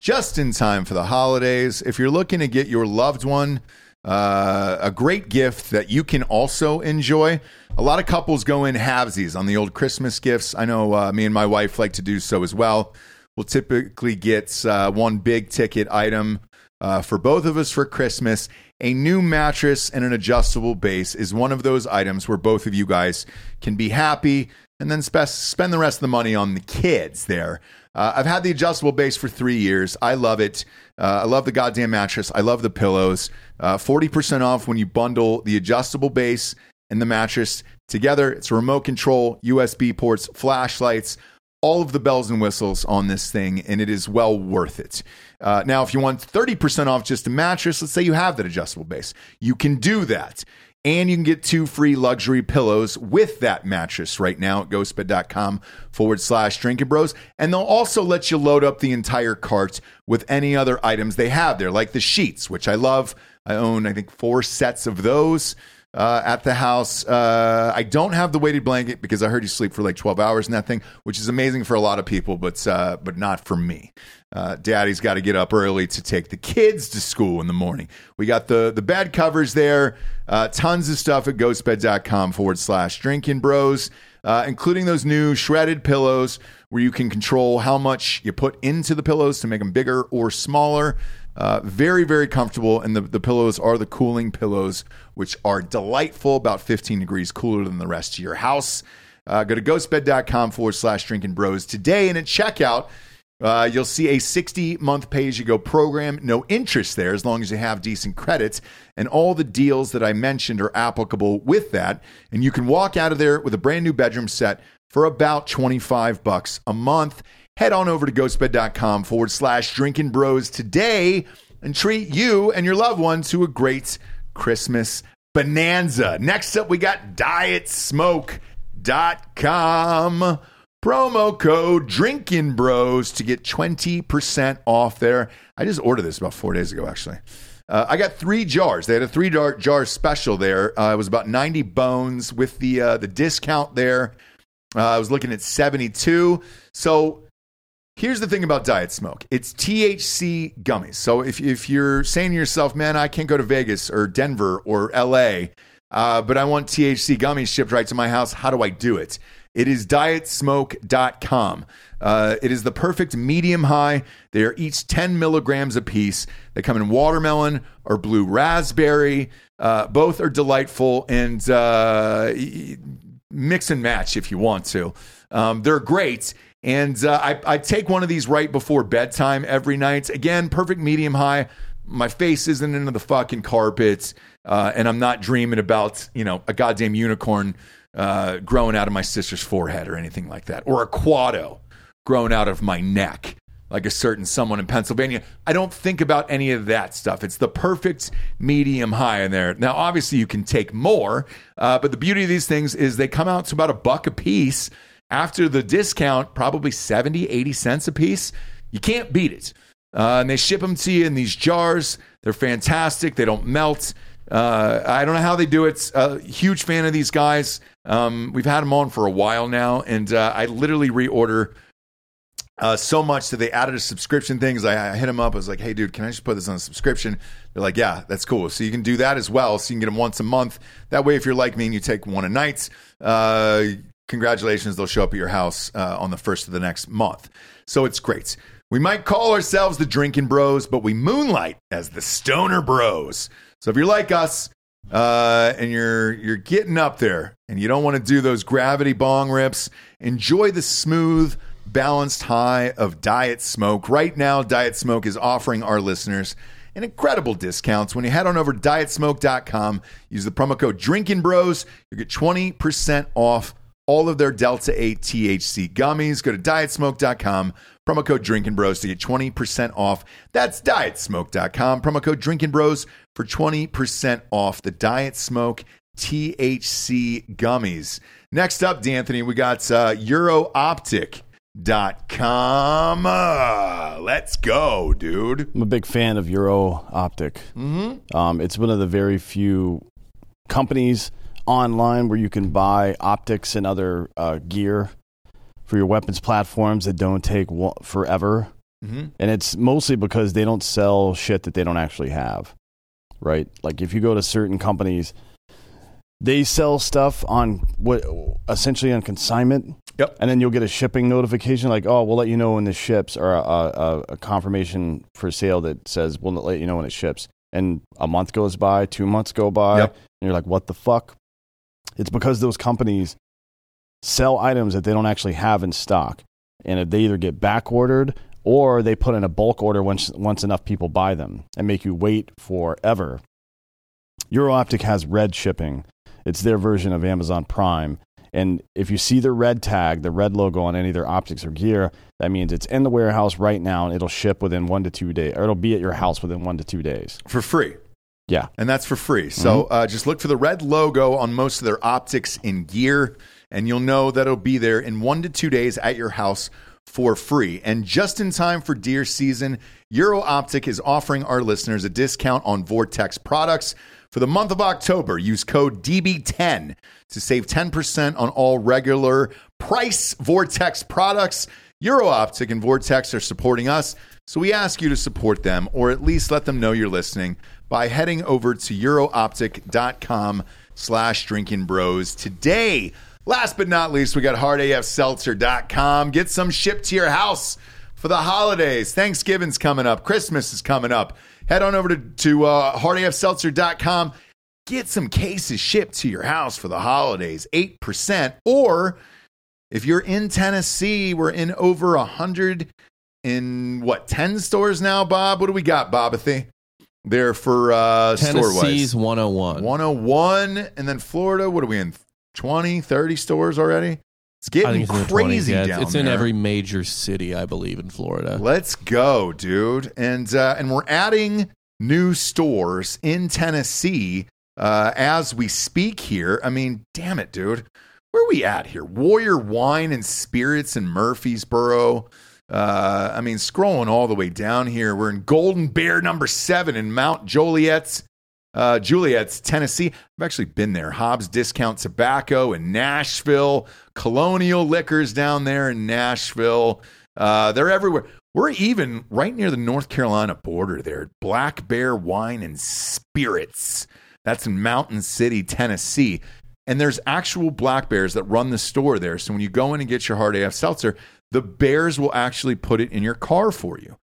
just in time for the holidays. If you're looking to get your loved one uh, a great gift that you can also enjoy, a lot of couples go in halvesies on the old Christmas gifts. I know uh, me and my wife like to do so as well. We'll typically get uh, one big ticket item uh, for both of us for Christmas. A new mattress and an adjustable base is one of those items where both of you guys can be happy and then spe- spend the rest of the money on the kids there. Uh, I've had the adjustable base for three years. I love it. Uh, I love the goddamn mattress. I love the pillows. Uh, 40% off when you bundle the adjustable base and the mattress together. It's remote control, USB ports, flashlights, all of the bells and whistles on this thing, and it is well worth it. Uh, now, if you want 30% off just a mattress, let's say you have that adjustable base, you can do that. And you can get two free luxury pillows with that mattress right now at ghostbed.com forward slash drinking bros. And they'll also let you load up the entire cart with any other items they have there, like the sheets, which I love. I own, I think, four sets of those uh, at the house. Uh, I don't have the weighted blanket because I heard you sleep for like 12 hours in that thing, which is amazing for a lot of people, but uh, but not for me. Uh, Daddy's got to get up early to take the kids to school in the morning. We got the the bed covers there, uh, tons of stuff at ghostbed.com forward slash drinking bros, uh, including those new shredded pillows where you can control how much you put into the pillows to make them bigger or smaller. Uh, very, very comfortable. And the, the pillows are the cooling pillows, which are delightful, about 15 degrees cooler than the rest of your house. Uh, go to ghostbed.com forward slash drinking bros today. And at checkout, uh, you'll see a 60 month pay as you go program. No interest there as long as you have decent credits. And all the deals that I mentioned are applicable with that. And you can walk out of there with a brand new bedroom set for about 25 bucks a month. Head on over to ghostbed.com forward slash drinking bros today and treat you and your loved ones to a great Christmas bonanza. Next up, we got dietsmoke.com. Promo code Drinkin' Bros to get 20% off there. I just ordered this about four days ago, actually. Uh, I got three jars. They had a three jar, jar special there. Uh, it was about 90 bones with the, uh, the discount there. Uh, I was looking at 72. So Here's the thing about Diet Smoke it's THC gummies. So if, if you're saying to yourself, man, I can't go to Vegas or Denver or LA, uh, but I want THC gummies shipped right to my house, how do I do it? It is dietsmoke.com. Uh, it is the perfect medium high. They are each 10 milligrams apiece. They come in watermelon or blue raspberry. Uh, both are delightful and uh, mix and match if you want to. Um, they're great. And uh, I, I take one of these right before bedtime every night. Again, perfect medium high, my face isn't into the fucking carpets, uh, and I'm not dreaming about you know a goddamn unicorn uh, growing out of my sister's forehead or anything like that, or a quado growing out of my neck like a certain someone in Pennsylvania. I don't think about any of that stuff. It's the perfect medium high in there. Now, obviously, you can take more, uh, but the beauty of these things is they come out to about a buck a piece. After the discount, probably 70, 80 cents a piece. You can't beat it. Uh, and they ship them to you in these jars. They're fantastic. They don't melt. Uh, I don't know how they do it. Uh, huge fan of these guys. Um, we've had them on for a while now, and uh, I literally reorder uh, so much that they added a subscription thing. I, I hit them up. I was like, "Hey, dude, can I just put this on a subscription?" They're like, "Yeah, that's cool." So you can do that as well. So you can get them once a month. That way, if you're like me and you take one a night, uh, congratulations, they'll show up at your house uh, on the first of the next month. So it's great. We might call ourselves the Drinkin' Bros, but we moonlight as the Stoner Bros. So if you're like us, uh, and you're you're getting up there, and you don't want to do those gravity bong rips, enjoy the smooth, balanced high of Diet Smoke. Right now, Diet Smoke is offering our listeners an incredible discounts when you head on over to dietsmoke.com. Use the promo code Drinkin' Bros. You get twenty percent off all of their Delta 8 THC gummies. Go to dietsmoke.com, promo code Drinkin' Bros to get 20% off. That's dietsmoke.com, promo code Drinkin' Bros for 20% off the Diet Smoke THC gummies. Next up, D'Anthony, we got uh, EuroOptic.com. Uh, let's go, dude. I'm a big fan of Euro Optic. Mm-hmm. Um, it's one of the very few companies online where you can buy optics and other uh, gear for your weapons platforms that don't take forever. Mm-hmm. And it's mostly because they don't sell shit that they don't actually have, right? Like if you go to certain companies, they sell stuff on what essentially on consignment. Yep. And then you'll get a shipping notification like, oh, we'll let you know when this ships, or a, a, a confirmation for sale that says we'll let you know when it ships. And a month goes by, two months go by, Yep. and you're like, what the fuck? It's because those companies sell items that they don't actually have in stock. And they either get back ordered or they put in a bulk order once, once enough people buy them and make you wait forever. EuroOptic has red shipping. It's their version of Amazon Prime. And if you see the red tag, the red logo on any of their optics or gear, that means it's in the warehouse right now and it'll ship within one to two days, or it'll be at your house within one to two days. For free. Yeah. and that's for free. So uh, just look for the red logo on most of their optics and gear, and you'll know that it'll be there in one to two days at your house for free. And just in time for deer season, Euro Optic is offering our listeners a discount on Vortex products. For the month of October, use code DB10 to save 10% on all regular price Vortex products. Euro Optic and Vortex are supporting us, so we ask you to support them or at least let them know you're listening by heading over to eurooptic.com slash drinking bros today. Last but not least, we got hardafseltzer.com. Get some shipped to your house for the holidays. Thanksgiving's coming up. Christmas is coming up. Head on over to, to uh, hardafseltzer.com. Get some cases shipped to your house for the holidays. 8%. Or if you're in Tennessee, we're in over a 100 in what, 10 stores now, Bob? What do we got, Bobathy? There for uh. Tennessee's 101. 101 and then Florida what are we in 20 30 stores already it's getting it's in 20s. crazy Yeah, down it's in there. every major city, I believe, in Florida. let's go dude and uh, and we're adding new stores in Tennessee uh, as we speak here I mean damn it dude where are we at here Warrior Wine and Spirits in Murfreesboro uh, I mean scrolling all the way down here we're in Golden Bear number 7 in Mount Joliet's uh, Juliet's, Tennessee. I've actually been there. Hobbs Discount Tobacco in Nashville, Colonial Liquors down there in Nashville. Uh, they're everywhere. We're even right near the North Carolina border there. Black Bear Wine and Spirits. That's in Mountain City, Tennessee. And there's actual black bears that run the store there. So when you go in and get your hard AF seltzer, the bears will actually put it in your car for you.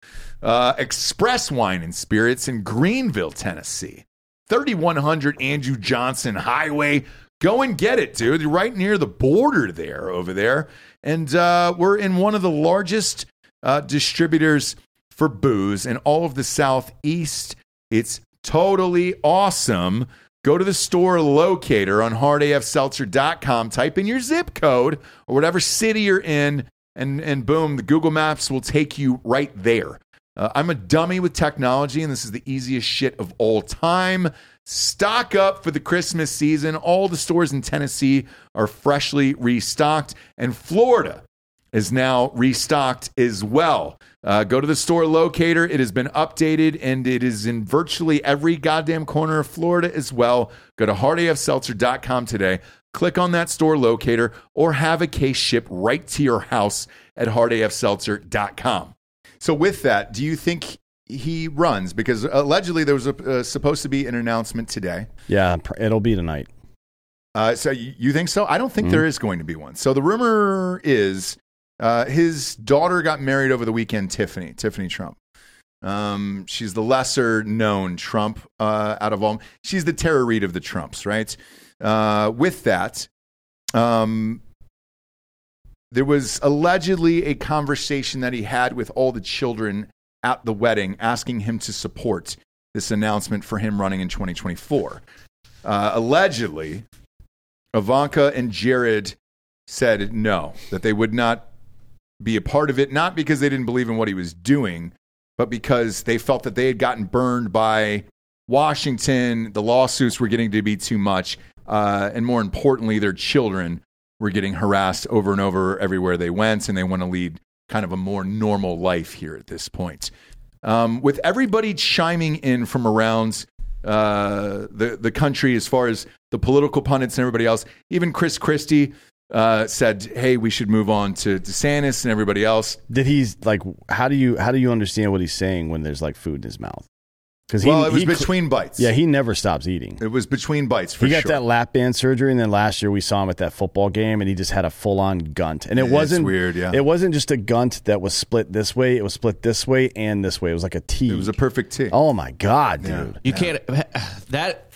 Uh, Express Wine and Spirits in Greeneville, Tennessee. 3100 Andrew Johnson Highway. Go and get it, dude. You're right near the border there, over there. And uh, we're in one of the largest uh, distributors for booze in all of the Southeast It's totally awesome. Go to the store locator on hardafseltzer.com, type in your zip code or whatever city you're in, and, and boom, the Google Maps will take you right there. Uh, I'm a dummy with technology, and this is the easiest shit of all time. Stock up for the Christmas season. All the stores in Tennessee are freshly restocked, and Florida is now restocked as well. Uh, go to the store locator. It has been updated and it is in virtually every goddamn corner of Florida as well. Go to hardafseltzer.com today. Click on that store locator or have a case shipped right to your house at hardafseltzer.com. So, with that, do you think he runs? Because allegedly there was a, uh, supposed to be an announcement today. Yeah, it'll be tonight. Uh, so you you think so? I don't think there is going to be one. So the rumor is uh, his daughter got married over the weekend. Tiffany, Tiffany Trump. Um, she's the lesser known Trump uh, out of all. She's the Tara Reid of the Trumps, right? Uh, with that, um, there was allegedly a conversation that he had with all the children at the wedding, asking him to support this announcement for him running in 2024. Uh, allegedly, Ivanka and Jared said no, that they would not be a part of it, not because they didn't believe in what he was doing, but because they felt that they had gotten burned by Washington. The lawsuits were getting to be too much. Uh, and more importantly, their children were getting harassed over and over everywhere they went, and they want to lead kind of a more normal life here at this point. Um, with everybody chiming in from around uh, the the country, as far as the political pundits and everybody else, even Chris Christie uh, said, "Hey, we should move on to DeSantis and everybody else." Did he's like? How do you how do you understand what he's saying when there's like food in his mouth? Because well, it was between bites. Yeah, he never stops eating. it was between bites for He got sure. that lap band surgery, and then last year we saw him at that football game, and he just had a full on gunt. And it It's wasn't weird, yeah. It wasn't just a gunt that was split this way; it was split this way and this way. It was like a T. it was a perfect T. oh my god, Yeah. dude! You can't that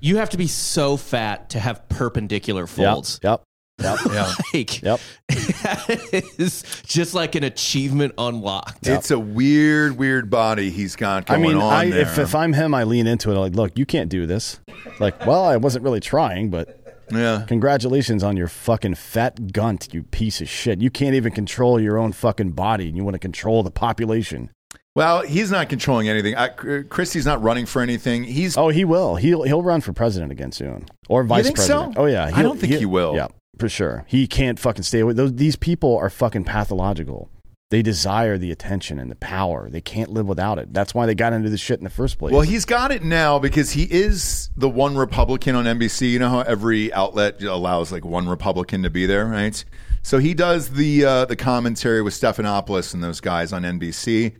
you have to be so fat to have perpendicular folds. Yep, yep, yep. Yeah. Like Yep. that is just like an achievement unlocked. It's a weird, weird body he's got I going mean, on I, there. if if I'm him, I lean into it. Like, look, you can't do this. Like, well, I wasn't really trying, but yeah. congratulations on your fucking fat gunt, you piece of shit. You can't even control your own fucking body, and you want to control the population. Well, he's not controlling anything. I, Christie's not running for anything. He's Oh, he will. He'll he'll run for president again soon, or vice think so? president. Oh yeah, I He'll- don't think he will. Yeah, for sure. He can't fucking stay away. Those these people are fucking pathological. They desire the attention and the power. They can't live without it. That's why they got into this shit in the first place. Well, he's got it now because he is the one Republican on NBC. You know how every outlet allows like one Republican to be there, right? So he does the uh, the commentary with Stephanopoulos and those guys on NBC.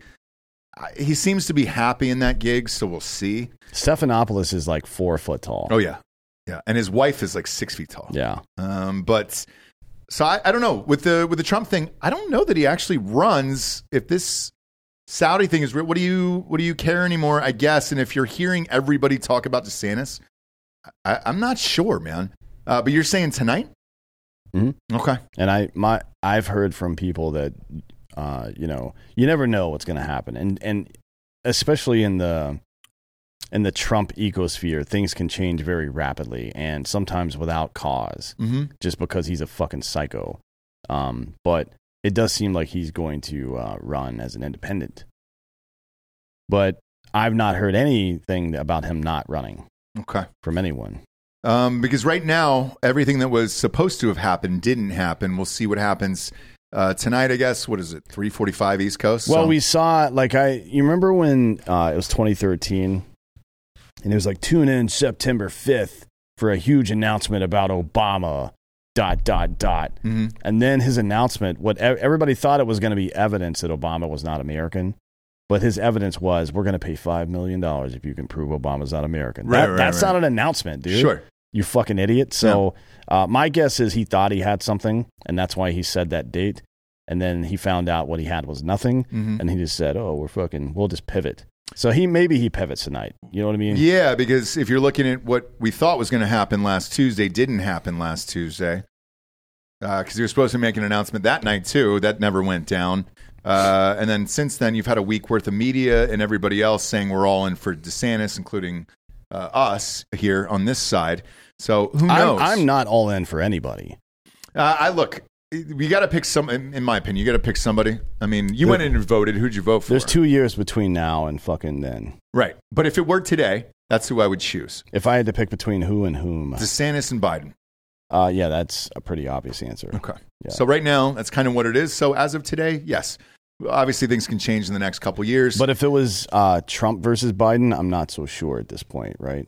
He seems to be happy in that gig, so we'll see. Stephanopoulos is like four foot tall. Oh yeah, yeah, and his wife is like six feet tall. Yeah. Um, but so I, I don't know with the with the Trump thing. I don't know that he actually runs. If this Saudi thing is real, what do you what do you care anymore? I guess. And if you're hearing everybody talk about DeSantis, I, I'm not sure, man. Uh, but you're saying tonight? Mhm. Okay. And I my I've heard from people that uh, you know, you never know what's going to happen. And and especially in the in the Trump ecosphere, things can change very rapidly and sometimes without cause, Mm-hmm. just because he's a fucking psycho. Um, but it does seem like he's going to uh, run as an independent. But I've not heard anything about him not running Okay. from anyone. Um, because right now, everything that was supposed to have happened didn't happen. We'll see what happens uh, tonight. I guess. What is it? Three forty-five East Coast. Well, So- we saw like I you remember when uh, it was 2013, and it was like tune in September 5th for a huge announcement about Obama. Dot dot dot, Mhm. and then his announcement. What everybody thought it was going to be evidence that Obama was not American, but his evidence was we're going to pay five million dollars if you can prove Obama's not American. Right, That- right, that's right. not an announcement, dude. Sure. You fucking idiot. So uh, my guess is he thought he had something, and that's why he said that date. And then he found out what he had was nothing, Mhm. and he just said, "Oh, we're fucking, we'll just pivot." So he maybe he pivots tonight. You know what I mean? Yeah, because if you're looking at what we thought was going to happen last Tuesday, didn't happen last Tuesday. Because you were supposed to make an announcement that night too. That never went down. Uh, and then since then, you've had a week worth of media and everybody else saying we're all in for DeSantis, including uh, us here on this side. So who knows? I'm, I'm not all in for anybody. Uh, I look. You got to pick some. In in my opinion, you got to pick somebody. I mean, you went in and voted. Who'd you vote for? There's two years between now and fucking then. right. But if it were today, that's who I would choose: If I had to pick between who and whom, DeSantis and Biden. uh, yeah, that's a pretty obvious answer. Okay. Yeah. So right now, that's kind of what it is. So as of today, yes. Obviously, things can change in the next couple years. But if it was uh, Trump versus Biden, I'm not so sure at this point, right?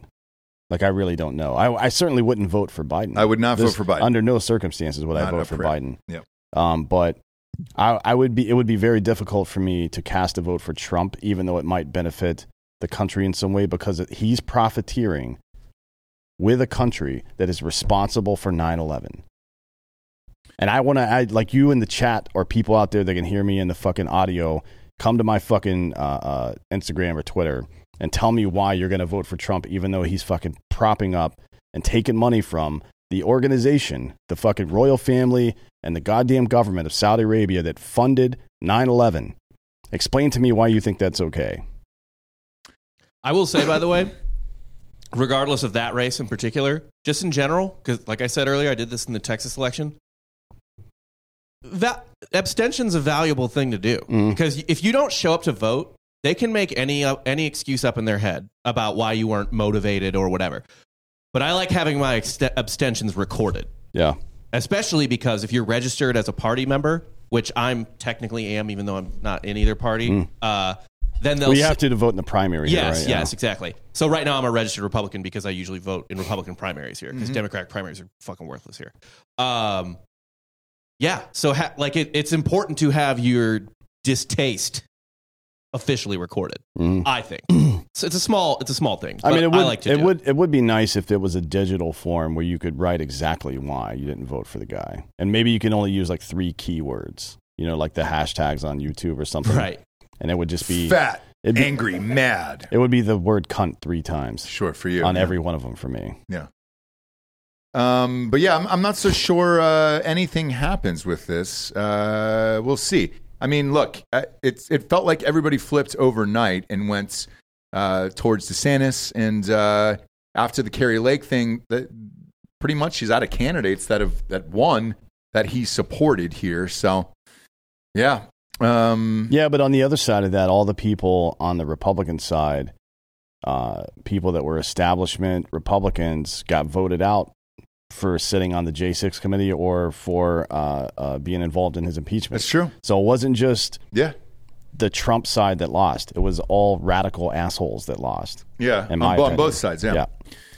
Like I really don't know. I, I certainly wouldn't vote for Biden. I would not There's- vote for Biden. Under no circumstances would I vote for it. Biden. Yep. Um, but I, I would be. It would be very difficult for me to cast a vote for Trump, even though it might benefit the country in some way, because he's profiteering with a country that is responsible for 9/11. And I want to, like you in the chat or people out there that can hear me in the fucking audio. Come to my fucking uh, uh, Instagram or Twitter and tell me why you're going to vote for Trump, even though he's fucking propping up and taking money from the organization, the fucking royal family, and the goddamn government of Saudi Arabia that funded 9 11. Explain to me why you think that's okay. I will say, by the way, regardless of that race in particular, just in general, because like I said earlier, I did this in the Texas election. That abstention's a valuable thing to do Mhm. because if you don't show up to vote, they can make any uh, any excuse up in their head about why you weren't motivated or whatever. But I like having my ext- abstentions recorded, Yeah. especially because if you're registered as a party member, which I'm technically am, even though I'm not in either party, uh, then they'll Well, you have to, vote in the primary. here, Yes, right? yes, exactly. So right now I'm a registered Republican because I usually vote in Republican primaries here because Democratic primaries are fucking worthless here. Um, yeah, so ha- like it, it's important to have your distaste officially recorded. Mhm. I think so. It's a small, it's a small thing. I mean, it would, I like to it do would, it would be nice if there was a digital form where you could write exactly why you didn't vote for the guy, and maybe you can only use like three keywords, you know, like the hashtags on YouTube or something, right. And it would just be Fat, be- angry, mad. It would be the word "cunt" three times Sure for you on yeah. every one of them for me. Yeah. Um, but yeah, I'm, I'm not so sure uh, anything happens with this. Uh, we'll see. I mean, look, uh, it's it felt like everybody flipped overnight and went uh, towards DeSantis, and uh, after the Kari Lake thing, that pretty much he's out of candidates that have that won that he supported here. So, yeah, um, Yeah, but on the other side of that, all the people on the Republican side, uh, people that were establishment Republicans, got voted out for sitting on the J6 committee or for uh, uh, being involved in his impeachment. that's true. So it wasn't just Yeah, the Trump side that lost; it was all radical assholes that lost. yeah, on, on both sides. Yeah, Yeah.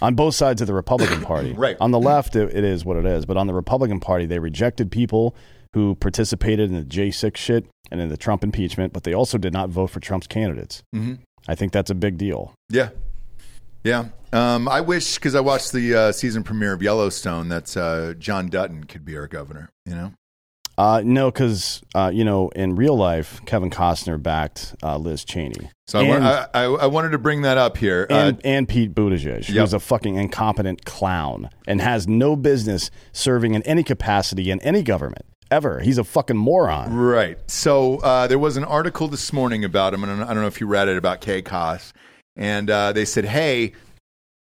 On both sides of the Republican Party. Right. On the left, it, it is what it is. But on the Republican Party, they rejected people who participated in the J6 shit and in the Trump impeachment, but they also did not vote for Trump's candidates. Mhm. I think that's a big deal. Yeah. Yeah. Um, I wish, because I watched the uh, season premiere of Yellowstone, that uh, John Dutton could be our governor, you know? Uh, no, because, uh, you know, in real life, Kevin Costner backed uh, Liz Cheney. So I, and, I, I, I wanted to bring that up here. and, uh, and Pete Buttigieg, Yep. who's a fucking incompetent clown and has no business serving in any capacity in any government ever. He's a fucking moron. right. So uh, there was an article this morning about him, and I don't- know if you read it, about Kay Koss. And uh, they said, hey,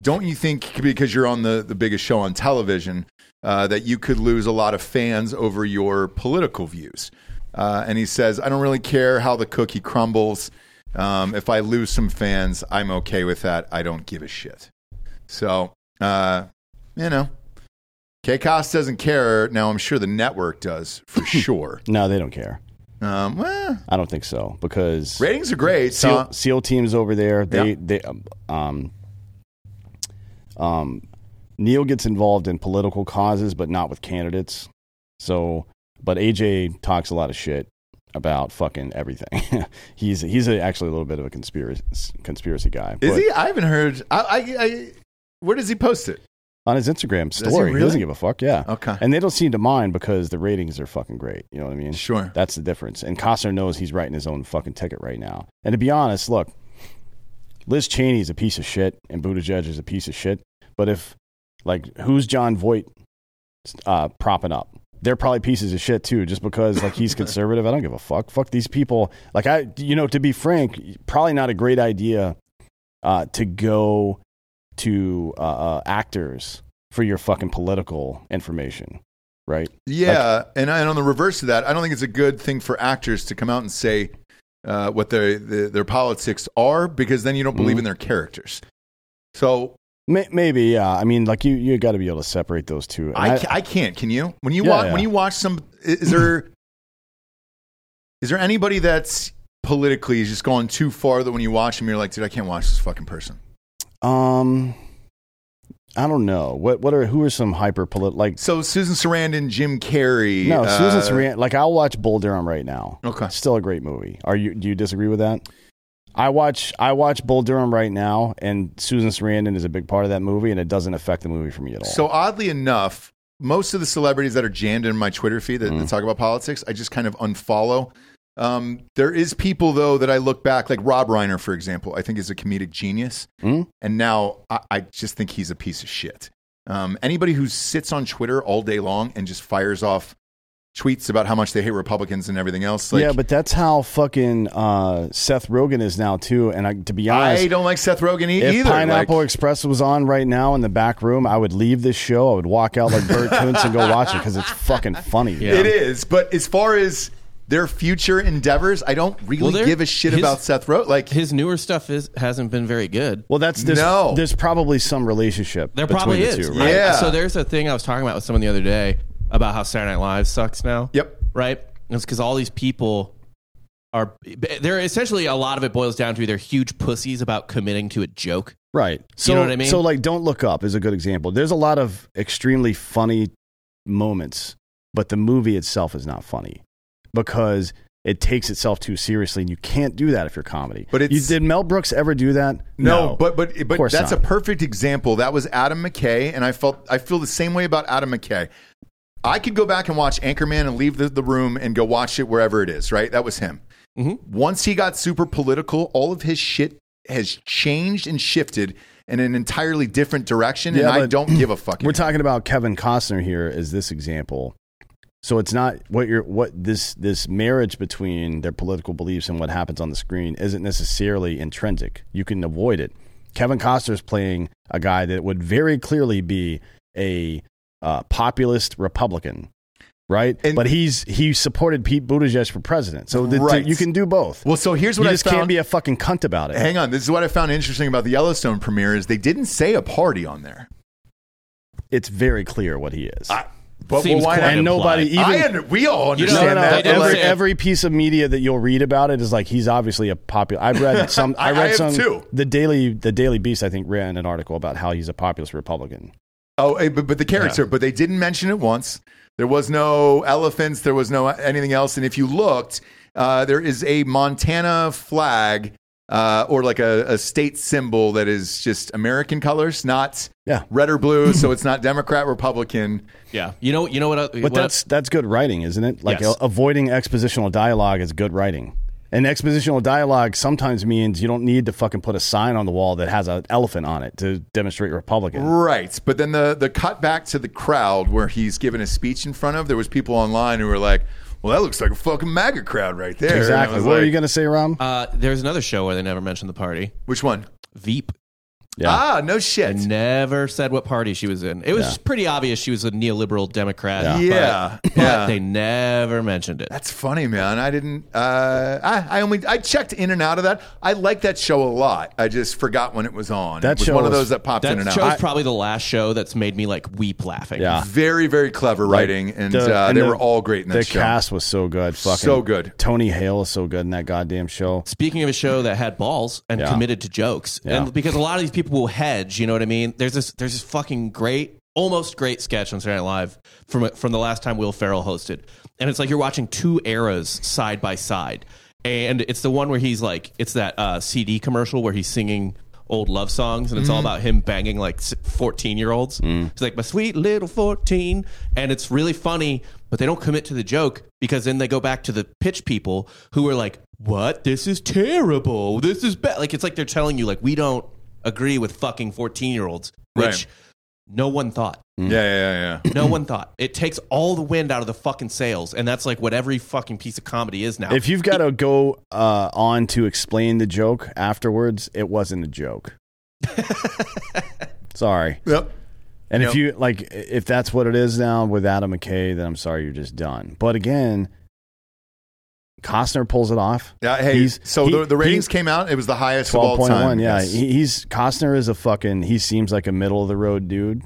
don't you think because you're on the, the biggest show on television uh, that you could lose a lot of fans over your political views? Uh, and he says, I don't really care how the cookie crumbles. Um, if I lose some fans, I'm okay with that. I don't give a shit. So, uh, you know, K Koss doesn't care. Now, I'm sure the network does for sure. No, they don't care. Um, well, I don't think so because ratings are great. SEAL, So, SEAL teams over there. They Yeah. they um, um um Neil gets involved in political causes, but not with candidates. So, but AJ talks a lot of shit about fucking everything. he's he's a, actually a little bit of a conspiracy conspiracy guy. is But he? I haven't heard. I, I, I, where does he post it? On his Instagram he story? He, really? doesn't give a fuck. Yeah. Okay. And they don't seem to mind because the ratings are fucking great. You know what I mean? Sure. That's the difference. And Costner knows he's writing his own fucking ticket right now. And to be honest, look, Liz Cheney is a piece of shit, and Buttigieg is a piece of shit. But if, like, who's Jon Voight uh, propping up? they're probably pieces of shit too. Just because like he's conservative, I don't give a fuck. Fuck these people. Like I, you know, to be frank, probably not a great idea uh, to go to uh, uh, actors for your fucking political information, right? Yeah, and, and on the reverse of that, I don't think it's a good thing for actors to come out and say uh, what their their their politics are because then you don't believe Mhm. in their characters. So May- Maybe, yeah. I mean, like you, you got to be able to separate those two. And I, I can't. Can you? When you Yeah, watch yeah. when you watch some, is there is there anybody that's politically is just going too far that when you watch them, you're like, dude, I can't watch this fucking person. Um, I don't know. What, what are, who are some hyper polit like? So Susan Sarandon, Jim Carrey. No, Susan uh, Sarandon. Like I'll watch Bull Durham right now. Okay. Still a great movie. Are you? Do you disagree with that? I watch I watch Bull Durham right now, and Susan Sarandon is a big part of that movie, and it doesn't affect the movie for me at all. So oddly enough, most of the celebrities that are jammed in my Twitter feed that, that Mm. talk about politics, I just kind of unfollow. Um, there is people though that I look back, like Rob Reiner, for example. I think is a comedic genius, Mm. and now I, I just think he's a piece of shit. Um, anybody who sits on Twitter all day long and just fires off tweets about how much they hate Republicans and everything else, like, yeah, but that's how fucking uh, Seth Rogen is now too. And I, to be honest, I don't like Seth Rogen e- if either. Pineapple like, Express was on right now in the back room, I would leave this show. I would walk out like Bert Koontz and go watch it because it's fucking funny. Yeah. It is, but as far as their future endeavors, I don't really Well, give a shit his- about Seth Rogen. Like, His newer stuff is hasn't been very good. Well, that's there's, No. there's probably some relationship. There between probably the is. two, right? right? Yeah. So there's a thing I was talking about with someone the other day about how Saturday Night Live sucks now. Yep. Right. And It's because all these people are. They're essentially a lot of it boils down to they're huge pussies about committing to a joke. Right. So, you know what I mean? So, like, Don't Look Up is a good example. There's a lot of extremely funny moments, but the movie itself is not funny because it takes itself too seriously, and you can't do that if you're comedy. But it's- you, did Mel Brooks ever do that? No, but but but that's not. a perfect example. That was Adam McKay, and I felt I feel the same way about Adam McKay. I could go back and watch Anchorman and leave the, the room and go watch it wherever it is. Right, that was him. Mhm. Once he got super political, all of his shit has changed and shifted in an entirely different direction, yeah, and Yeah, I don't give a fuck. We're anymore. talking about Kevin Costner here as this example. So it's not what you're what this this marriage between their political beliefs and what happens on the screen isn't necessarily intrinsic. You can avoid it. Kevin Costner is playing a guy that would very clearly be a uh, populist Republican, right? And- but he's he supported Pete Buttigieg for president, so the, Right. you can do both. Well, so here's what you I just found. can't be a fucking cunt about it. Hang on, this is what I found interesting about the Yellowstone premiere is they didn't say a party on there. It's very clear what he is. But Seems well, why quite not? and nobody even I under, we all You understand know, no, no, that. they but don't every, like- every piece of media that you'll read about it is like he's obviously a popular. I read some. I I- read I have some. too. The daily, the Daily Beast, I think, ran an article about how he's a populist Republican. Oh, eh, but, but the character, but they didn't mention it once. There was no elephants. There was no anything else. And if you looked, uh, there is a Montana flag uh, or like a, a state symbol that is just American colors, not Yeah. red or blue. so it's not Democrat, Republican. Yeah. You know. You know what? But that's that's good writing, isn't it? Like Yes. a- avoiding expositional dialogue is good writing. And expositional dialogue sometimes means you don't need to fucking put a sign on the wall that has an elephant on it to demonstrate Republican. Right. But then the, the cut back to the crowd where he's giving a speech in front of, there was people online who were like, well, that looks like a fucking MAGA crowd right there. Exactly. was What are you going to say, Rom? Uh, there's another show where they never mentioned the party. Which one? Veep. Yeah. Ah, no shit. They never said what party she was in. It was Yeah. pretty obvious she was a neoliberal Democrat. Yeah. but- Yeah, but yeah. they never mentioned it. That's funny, man. I didn't. Uh, I, I only I checked in and out of that. I like that show a lot. I just forgot when it was on. That it was show one of was- those that pops in That and out. show's out. probably the last show that's made me like weep laughing. Yeah. Very very clever writing, and The- uh, and they the- were all great in that the show. cast was so good. Fucking So good. Tony Hale is so good in that goddamn show. Speaking of a show that had balls and Yeah. committed to jokes, Yeah. and because a lot of these people will hedge, you know what I mean? There's this, there's this fucking great, almost great sketch on Saturday Night Live from from the last time Will Ferrell hosted, and it's like you're watching two eras side by side, and it's the one where he's like, it's that uh, CD commercial where he's singing old love songs, and it's all about him banging like 14 year olds. He's like, my sweet little 14, and it's really funny. But they don't commit to the joke because then they go back to the pitch people who are like, "What? This is terrible. This is bad." Like it's like they're telling you like we don't agree with fucking 14 year olds, which Right. No one thought. Yeah, yeah, yeah. yeah. No one thought. It takes all the wind out of the fucking sails, and that's like what every fucking piece of comedy is now. If you've got to go uh, on to explain the joke afterwards, it wasn't a joke. sorry. Yep. And if you like, if that's what it is now with Adam McKay, then I'm sorry, you're just done. But again, Costner pulls it off. Yeah, hey, He's- so he- the, the ratings came out. It was the highest Twelve point time. one. Yeah, Yes. he, he's Costner is a fucking. He seems like a middle of the road dude.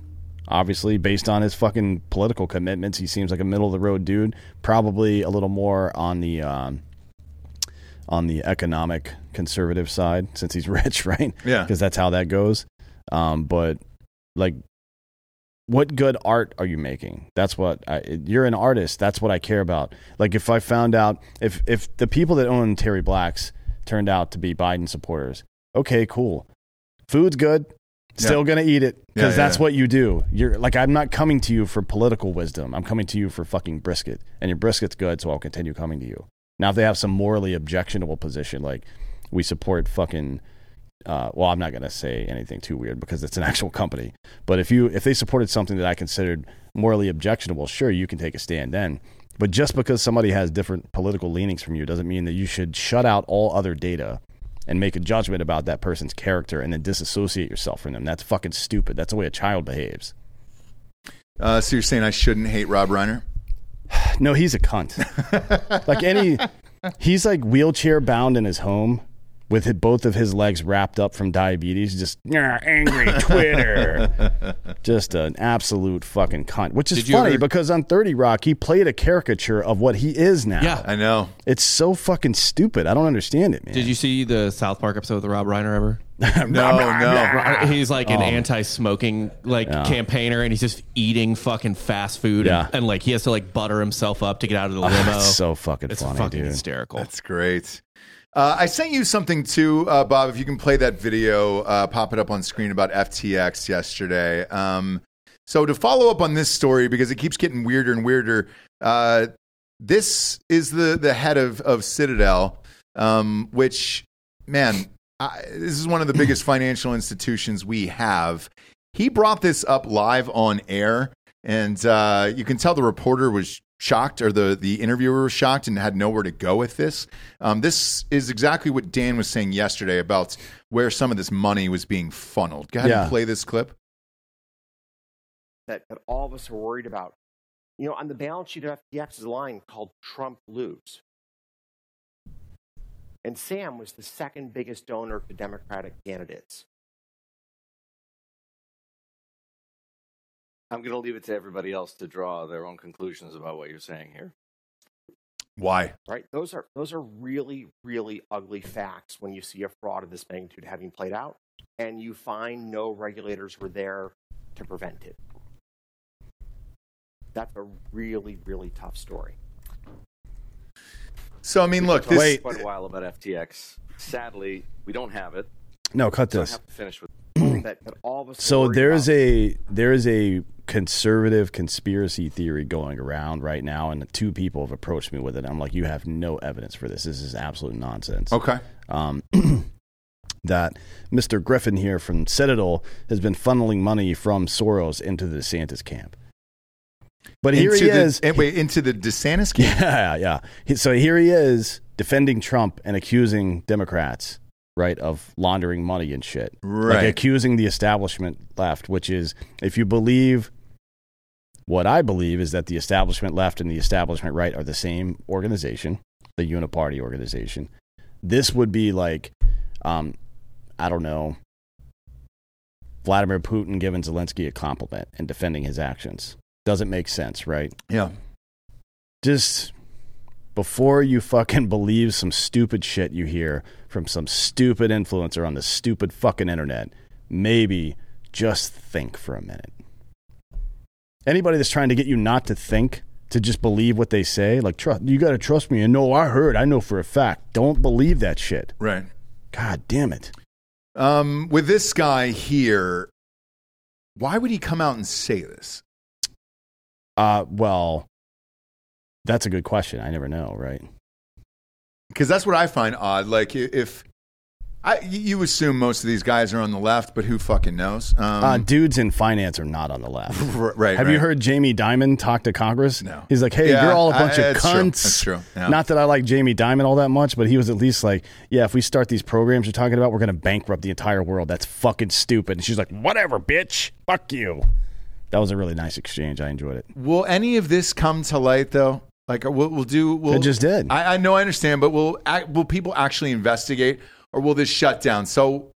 Obviously, based on his fucking political commitments, he seems like a middle of the road dude. Probably a little more on the um, on the economic conservative side, since he's rich, right? Yeah. because that's how that goes. Um, but like, what good art are you making? That's what I, you're an artist. That's what I care about. Like, if I found out if if the people that own Terry Blacks turned out to be Biden supporters, okay, cool. Food's good. Still Yeah. gonna eat it because yeah, that's yeah. what you do. You're like I'm not coming to you for political wisdom. I'm coming to you for fucking brisket, and your brisket's good, so I'll continue coming to you. Now, if they have some morally objectionable position, like we support fucking, uh, well, I'm not gonna say anything too weird because it's an actual company. But if you if they supported something that I considered morally objectionable, sure, you can take a stand then. But just because somebody has different political leanings from you doesn't mean that you should shut out all other data and make a judgment about that person's character and then disassociate yourself from them. That's fucking stupid. That's the way a child behaves. Uh, so you're saying I shouldn't hate Rob Reiner? No, he's a cunt. like any, he's like wheelchair bound in his home with both of his legs wrapped up from diabetes. Just angry Twitter. just an absolute fucking cunt. Which is Did funny ever- because on Thirty Rock he played a caricature of what he is now. Yeah. I know. it's so fucking stupid. I don't understand it, man. Did you see the South Park episode with Rob Reiner ever? No, no. He's like an oh. anti-smoking like Yeah. campaigner, and he's just eating fucking fast food, Yeah. and, and like he has to like butter himself up to get out of the limo. It's so fucking It's funny, fucking dude. hysterical. That's great. Uh, I sent you something too, uh, Bob. If you can play that video, uh, pop it up on screen about FTX yesterday. Um, so to follow up on this story because it keeps getting weirder and weirder. Uh, this is the the head of of Citadel, um, which man, I, this is one of the biggest financial institutions we have. He brought this up live on air, and uh, you can tell the reporter was shocked, or the the interviewer was shocked, and had nowhere to go with this. Um, this is exactly what Dan was saying yesterday about where some of this money was being funneled. Go ahead Yeah. and play this clip. that, that all of us are worried about. You know, on the balance sheet of FTX is a line called Trump lose. And Sam was the second biggest donor to Democratic candidates. I'm going to leave it to everybody else to draw their own conclusions about what you're saying here. Why? Right? Those are those are really, really ugly facts when you see a fraud of this magnitude having played out, and you find no regulators were there to prevent it. That's a really, really tough story. So I mean, look, this. Wait. Quite a while about FTX. Sadly, we don't have it. No, cut So I this. have to finish with. That, that all of us. are So there's about. a there is a conservative conspiracy theory going around right now, and two people have approached me with it. I'm like, you have no evidence for this. This is absolute nonsense. Okay. Um, that Mr. Griffin here from Citadel has been funneling money from Soros into the DeSantis camp. But here into he the, is. eh, Wait, into the DeSantis camp. Yeah, yeah. So here he is defending Trump and accusing Democrats, right, of laundering money and shit. Like Right. accusing the establishment left, which is if you believe what I believe is that the establishment left and the establishment right are the same organization, the uniparty organization. This would be like, um, I don't know, Vladimir Putin giving Zelensky a compliment and defending his actions. Doesn't make sense, right? Yeah. just before you fucking believe some stupid shit you hear from some stupid influencer on the stupid fucking internet, maybe just think for a minute. Anybody that's trying to get you not to think, to just believe what they say, like trust you got to trust me and no, I heard, I know for a fact. Don't believe that shit. Right. God damn it. Um, with this guy here, why would he come out and say this? Uh well, that's a good question. I never know, right? Because that's what I find odd. Like if I, you assume most of these guys are on the left, but who fucking knows? Um, Uh, dudes in finance are not on the left. right. Have you heard Jamie Dimon talk to Congress? No. He's like, hey, Yeah, you're all a bunch of that's true. cunts. That's true. Yeah. Not that I like Jamie Dimon all that much, but he was at least like, yeah, if we start these programs you're talking about, we're going to bankrupt the entire world. That's fucking stupid. And she's like, whatever, bitch. Fuck you. That was a really nice exchange. I enjoyed it. Will any of this come to light though? Like we'll, we'll do. We'll, It just did. I, I know, I understand, but will will people actually investigate, or will this shut down? So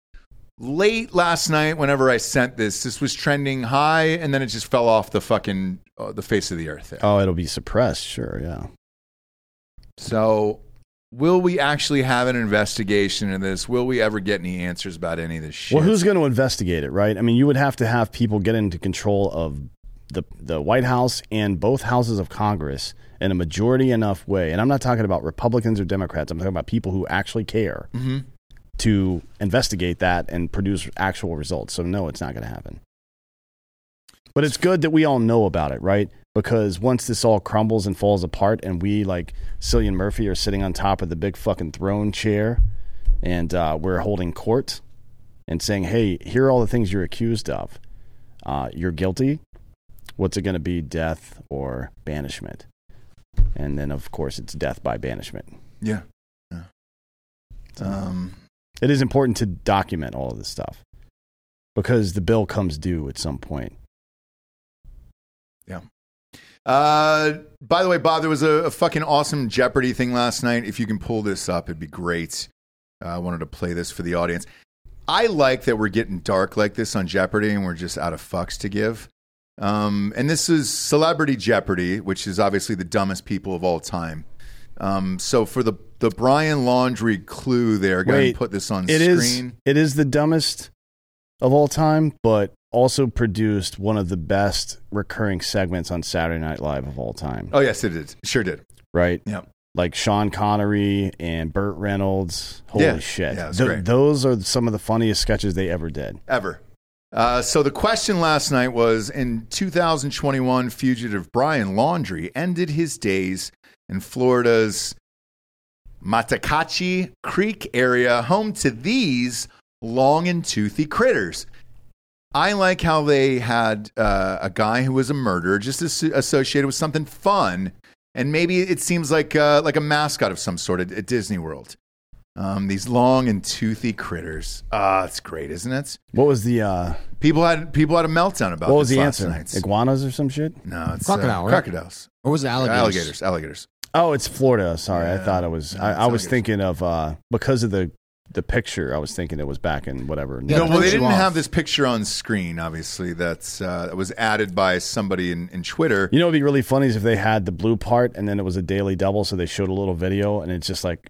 late last night, whenever I sent this, this was trending high, and then it just fell off the fucking uh, the face of the earth. Oh, it'll be suppressed. Sure. Yeah. So, will we actually have an investigation of this? Will we ever get any answers about any of this shit? Well, who's going to investigate it, right? I mean, you would have to have people get into control of the the White House and both houses of Congress in a majority enough way. And I'm not talking about Republicans or Democrats. I'm talking about people who actually care Mm-hmm. to investigate that and produce actual results. So no, it's not going to happen. But it's good that we all know about it, right? Because once this all crumbles and falls apart, and we like Cillian Murphy are sitting on top of the big fucking throne chair, and uh, we're holding court and saying, "Hey, here are all the things you're accused of. Uh, you're guilty. What's it going to be? Death or banishment?" And then, of course, it's death by banishment. Yeah. yeah. Um. It is important to document all of this stuff because the bill comes due at some point. Yeah. Uh, by the way, Bob, there was a, a fucking awesome Jeopardy thing last night. If you can pull this up, it'd be great. Uh, I wanted to play this for the audience. I like that we're getting dark like this on Jeopardy and we're just out of fucks to give. Um, and this is Celebrity Jeopardy, which is obviously the dumbest people of all time. Um, so for the the Brian Laundrie clue there, go ahead and put this on It is. screen. It is the dumbest of all time, but also produced one of the best recurring segments on Saturday Night Live of all time. Oh yes, it did. Sure did. Right? Yeah. Like Sean Connery and Burt Reynolds. Holy Yeah. shit! Yeah, Th- those are some of the funniest sketches they ever did. ever. Uh, so the question last night was: In 2021, fugitive Brian Laundrie ended his days in Florida's Myakkahatchee Creek area, home to these long and toothy critters. I like how they had uh, a guy who was a murderer, just as- associated with something fun, and maybe it seems like uh, like a mascot of some sort at, at Disney World. Um, these long and toothy critters. Ah, it's great, isn't it? What was the uh, People had people had a meltdown about What was this the last answer? night. Iguanas or some shit? No, it's Crocodile, uh, right? crocodiles, Or was it alligators? alligators, alligators. Oh, it's Florida. Sorry, I Yeah. thought it was. No, I, it's I was alligators. thinking of uh, because of the the picture. I was thinking it was back in whatever. Yeah, no, well, they throws you didn't off. have this picture on screen. Obviously, that's uh, that was added by somebody in, in Twitter. You know, what'd be really funny is if they had the blue part and then it was a daily double, so they showed a little video and it's just like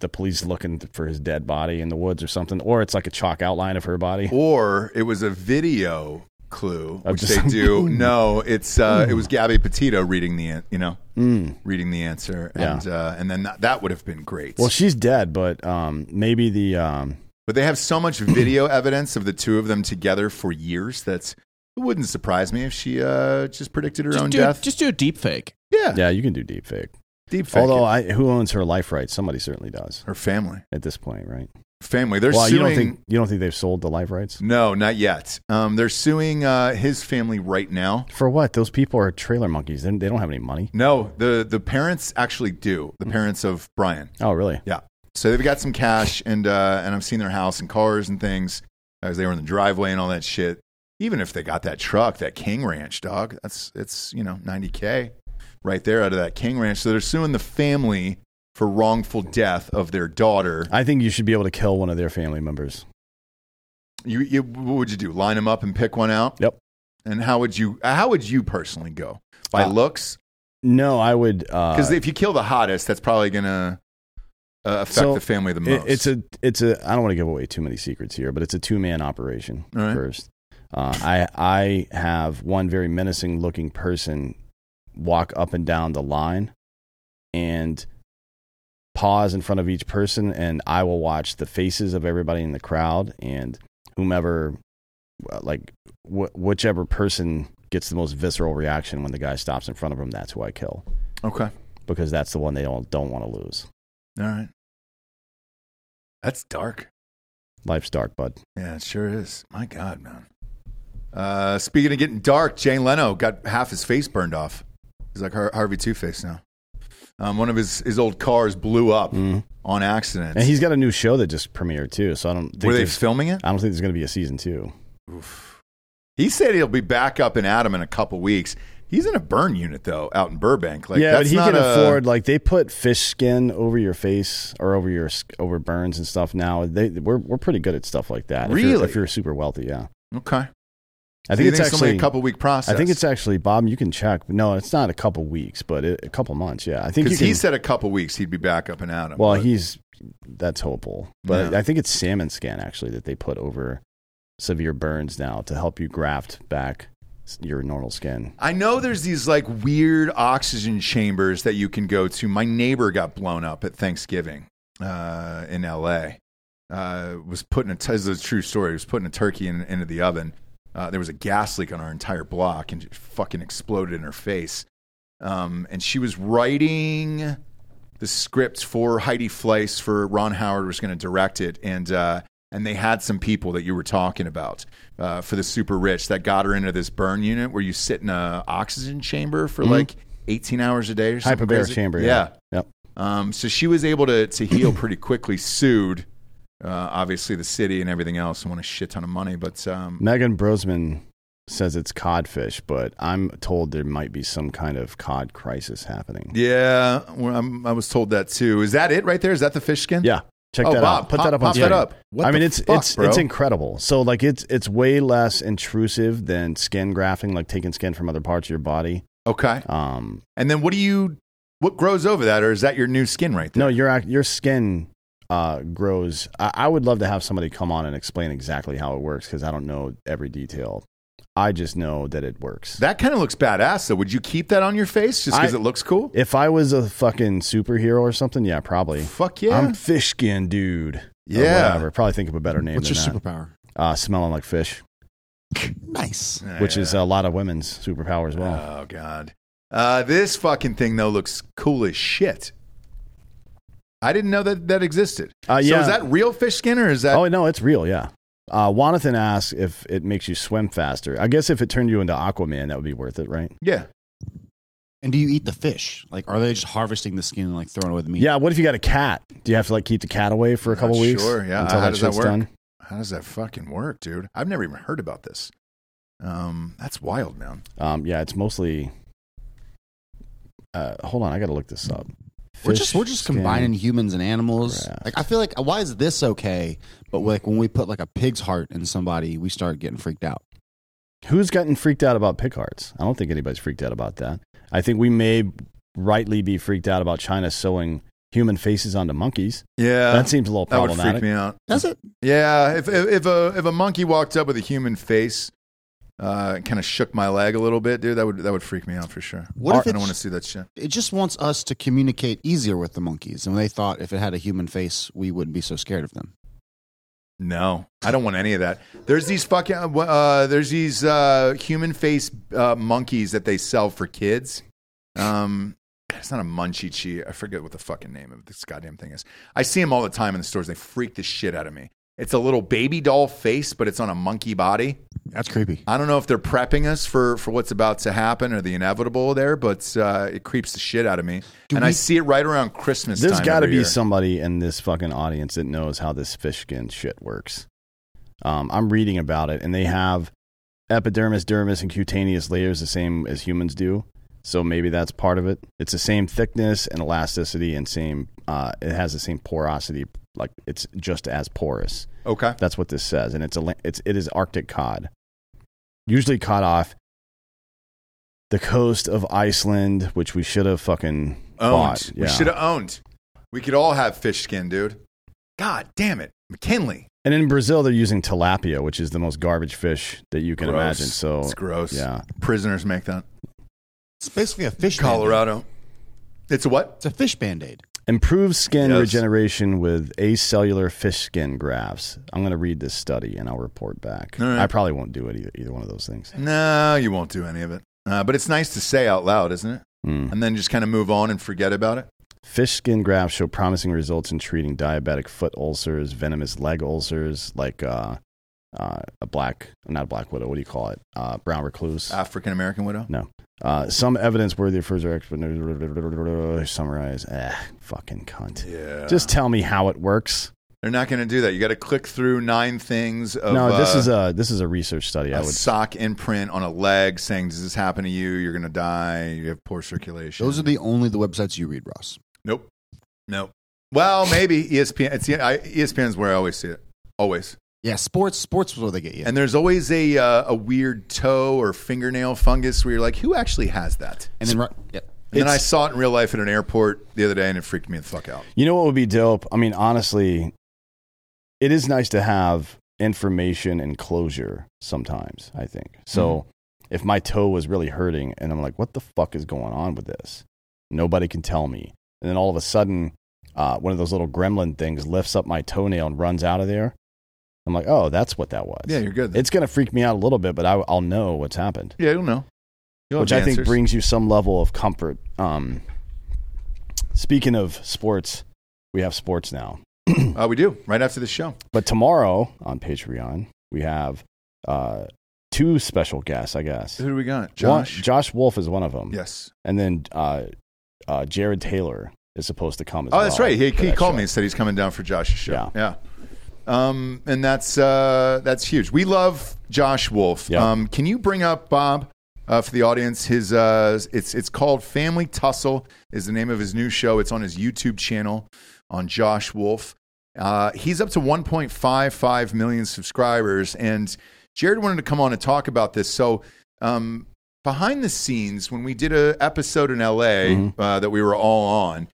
the police looking for his dead body in the woods or something, or it's like a chalk outline of her body. Or it was a video clue, Of which they do. no, it's uh, it was Gabby Petito reading the you know Mm. reading the answer, Yeah. and uh, and then that, that would have been great. Well, she's dead, but um, maybe the um, But they have so much video evidence of the two of them together for years that it wouldn't surprise me if she uh, just predicted her Just own do, death. just do a deep fake. yeah, yeah, you can do deep fake. Deep fake. Although. I, who owns her life rights? Somebody certainly does her family, at this point, right? family, they're well, suing. you don't think you don't think they've sold the life rights no, not yet. Um, they're suing uh, his family right now. for what? Those people are trailer monkeys. They, they don't have any money. No, the the parents actually do. The parents of Brian. Oh, really? Yeah. So they've got some cash, and uh, and I've seen their house and cars and things as they were in the driveway and all that shit. Even if they got that truck, that King Ranch dog, that's it's you know ninety k right there out of that King Ranch. So they're suing the family for wrongful death of their daughter. I think you should be able to kill one of their family members. You, you what would you do? Line them up and pick one out? Yep. And how would you how would you personally go? By Uh, looks? No, I would. uh, Because if you kill the hottest, that's probably gonna uh, affect So, the family the It- most. it's a it's a I don't want to give away too many secrets here, but it's a two man operation right. first. Uh, I I have one very menacing looking person walk up and down the line and pause in front of each person, and I will watch the faces of everybody in the crowd and whomever, like wh- whichever person gets the most visceral reaction when the guy stops in front of them. That's who I kill okay. because that's the one they don't don't want to lose. All right. That's dark. Life's dark, bud. Yeah, it sure is. My God, man. Uh, speaking of getting dark, Jay Leno got half his face burned off. He's like Har- Harvey Two Face now. Um, one of his, his old cars blew up on accident. And he's got a new show that just premiered too. So I don't think Were they there's- filming it? I don't think there's going to be a season two. He said he'll be back up in Adam in a couple weeks. He's in a burn unit though, out in Burbank. Like, yeah, but that's he not can a- afford like they put fish skin over your face or over your over burns and stuff. Now they we're we're pretty good at stuff like that. If you're- Really? if you're super wealthy, yeah. Okay. I So think it's actually a couple week process. I think it's actually Bob. You can check. No, it's not a couple weeks, but it, a couple months. Yeah, I think can. he said a couple weeks he'd be back up in Adam. well, but- he's that's hopeful, but Yeah. I think it's salmon scan actually that they put over severe burns now to help you graft back your normal skin. I know there's these like weird oxygen chambers that you can go to. My neighbor got blown up at Thanksgiving uh, in L.A. Uh, was putting a this is a true story. He was putting a turkey in, into the oven. Uh, there was a gas leak on our entire block, and it fucking exploded in her face. Um, and she was writing the script for Heidi Fleiss for Ron Howard was going to direct it, and uh, and they had some people that you were talking about uh, for the super rich that got her into this burn unit where you sit in a oxygen chamber for like 18 hours a day or something. Hyperbaric chamber. yeah. Yep. Um, so she was able to to heal pretty quickly. Sued, uh, obviously the city and everything else, and won a shit ton of money. But um, Megan Brosman says it's codfish, but I'm told there might be some kind of cod crisis happening. yeah, well, I was told that too. Is that it right there? Is that the fish skin? Yeah. Check Oh, that Bob, out. Put pop- that up on that screen. up. What I mean, it's fuck, it's bro? it's incredible. So like it's it's way less intrusive than skin grafting, like taking skin from other parts of your body. Okay. Um, And then what do you? What grows over that, or is that your new skin right there? no, your your skin uh, grows. I, I would love to have somebody come on and explain exactly how it works because I don't know every detail. I just know that it works. That kind of looks badass. So would you keep that on your face just because I- it looks cool? if I was a fucking superhero or something, yeah, probably. Fuck yeah. I'm fish skin dude. Or Yeah. whatever. Probably think of a better name What's than your that. superpower? Uh, smelling like fish, Nice. Which yeah. is a lot of women's superpower as well. Oh god. Uh, this fucking thing though looks cool as shit. I didn't know that that existed. Uh, So yeah. is that real fish skin or is that? oh no, it's real. Yeah. Uh, Jonathan asks if it makes you swim faster. I guess if it turned you into Aquaman, that would be worth it, right? yeah. And do you eat the fish? Like, are they just harvesting the skin and like throwing away the meat? Yeah. What if you got a cat? Do you have to like keep the cat away for a Not couple weeks? Sure. Yeah. Until How that does that work? done. How does that fucking work, dude? I've never even heard about this. Um, that's wild, man. Um, yeah, it's mostly. Uh, hold on, I got to look this up. We're just we're just skin. combining humans and animals. graft. Like, I feel like why is this okay? But like when we put like a pig's heart in somebody, we start getting freaked out. Who's gotten freaked out about pig hearts? I don't think anybody's freaked out about that. I think we may rightly be freaked out about China sewing human faces onto monkeys. Yeah. that seems a little that would freak me out. Does it? Yeah, if if, if a if a monkey walked up with a human face, uh, kind of shook my leg a little bit, dude, that would that would freak me out for sure. What if I don't it's- want to see that shit. It just wants us to communicate easier with the monkeys, and they thought if it had a human face, we wouldn't be so scared of them. No, I don't want any of that. There's these fucking uh, there's these uh, human face uh, monkeys that they sell for kids. Um, it's not a Monchhichi. I forget what the fucking name of this goddamn thing is. I see them all the time in the stores. They freak the shit out of me. It's a little baby doll face, but it's on a monkey body. That's creepy. I don't know if they're prepping us for, for what's about to happen or the inevitable there, but uh, it creeps the shit out of me. Do and I see it right around Christmas There's got to be year. somebody in this fucking audience that knows how this fish skin shit works. Um, I'm reading about it, and they have epidermis, dermis, and cutaneous layers the same as humans do. So maybe that's part of it. It's the same thickness and elasticity, and same. Uh, it has the same porosity. Like it's just as porous. Okay. That's what this says, and it's a it's it is Arctic cod, usually caught off the coast of Iceland, which we should have fucking Owned. bought. We Yeah. should have owned. We could all have fish skin, dude. God damn it. McKinley. And in Brazil, they're using tilapia, which is the most garbage fish that you can Gross. imagine. So it's gross. yeah. Prisoners make that. It's basically a fish. Band-aid. Colorado. It's a what? It's a fish band aid. Improves skin Yes. regeneration with acellular fish skin grafts. I'm going to read this study and I'll report back. All right. I probably won't do it either, either one of those things. No, you won't do any of it. Uh, but it's nice to say out loud, isn't it? Mm. And then just kind of move on and forget about it. Fish skin grafts show promising results in treating diabetic foot ulcers, venomous leg ulcers, like uh, uh, a black, not a black widow. What do you call it? Uh, brown recluse. African American widow. No. Uh, some evidence worthy of further explanation. Summarize. Ah, fucking cunt. Yeah. Just tell me how it works. They're not going to do that. You got to click through nine things of no, this uh, is a this is a research study. I a would. sock imprint on a leg saying, "Does this happen to you? You're going to die. You have poor circulation." Those are the only the websites you read, Ross. nope, nope. Well, maybe ESPN. It's I, ESPN's where I always see it. Always. Yeah, sports sports is where they get you. And there's always a uh, a weird toe or fingernail fungus where you're like, who actually has that? And then, right, yeah. And then I saw it in real life at an airport the other day, and it freaked me the fuck out. You know what would be dope? I mean, honestly, it is nice to have information and closure sometimes, I think. So if my toe was really hurting and I'm like, what the fuck is going on with this? Nobody can tell me. And then all of a sudden, uh, one of those little gremlin things lifts up my toenail and runs out of there. I'm like, oh, that's what that was. Yeah, you're good. then. It's going to freak me out a little bit, but I, I'll know what's happened, yeah, you'll know. You'll which I think answers. brings you some level of comfort. Um, speaking of sports, we have sports now. Uh, we do right after the show. But tomorrow on Patreon, we have uh, two special guests, I guess. Who do we got? One- Josh. Josh Wolf is one of them. yes. And then uh, uh, Jared Taylor is supposed to come as Oh, well. that's right. He, for he that called show. me and said he's coming down for Josh's show. Yeah. Yeah. Um, and that's uh, that's huge. We love Josh Wolf. Yeah. Um, can you bring up Bob uh, for the audience? His uh, it's it's called Family Tussle is the name of his new show. It's on his YouTube channel on Josh Wolf. Uh, he's up to 1.55 million subscribers, and Jared wanted to come on and talk about this. So um, behind the scenes, when we did a episode in LA Mhm. uh, that we were all on,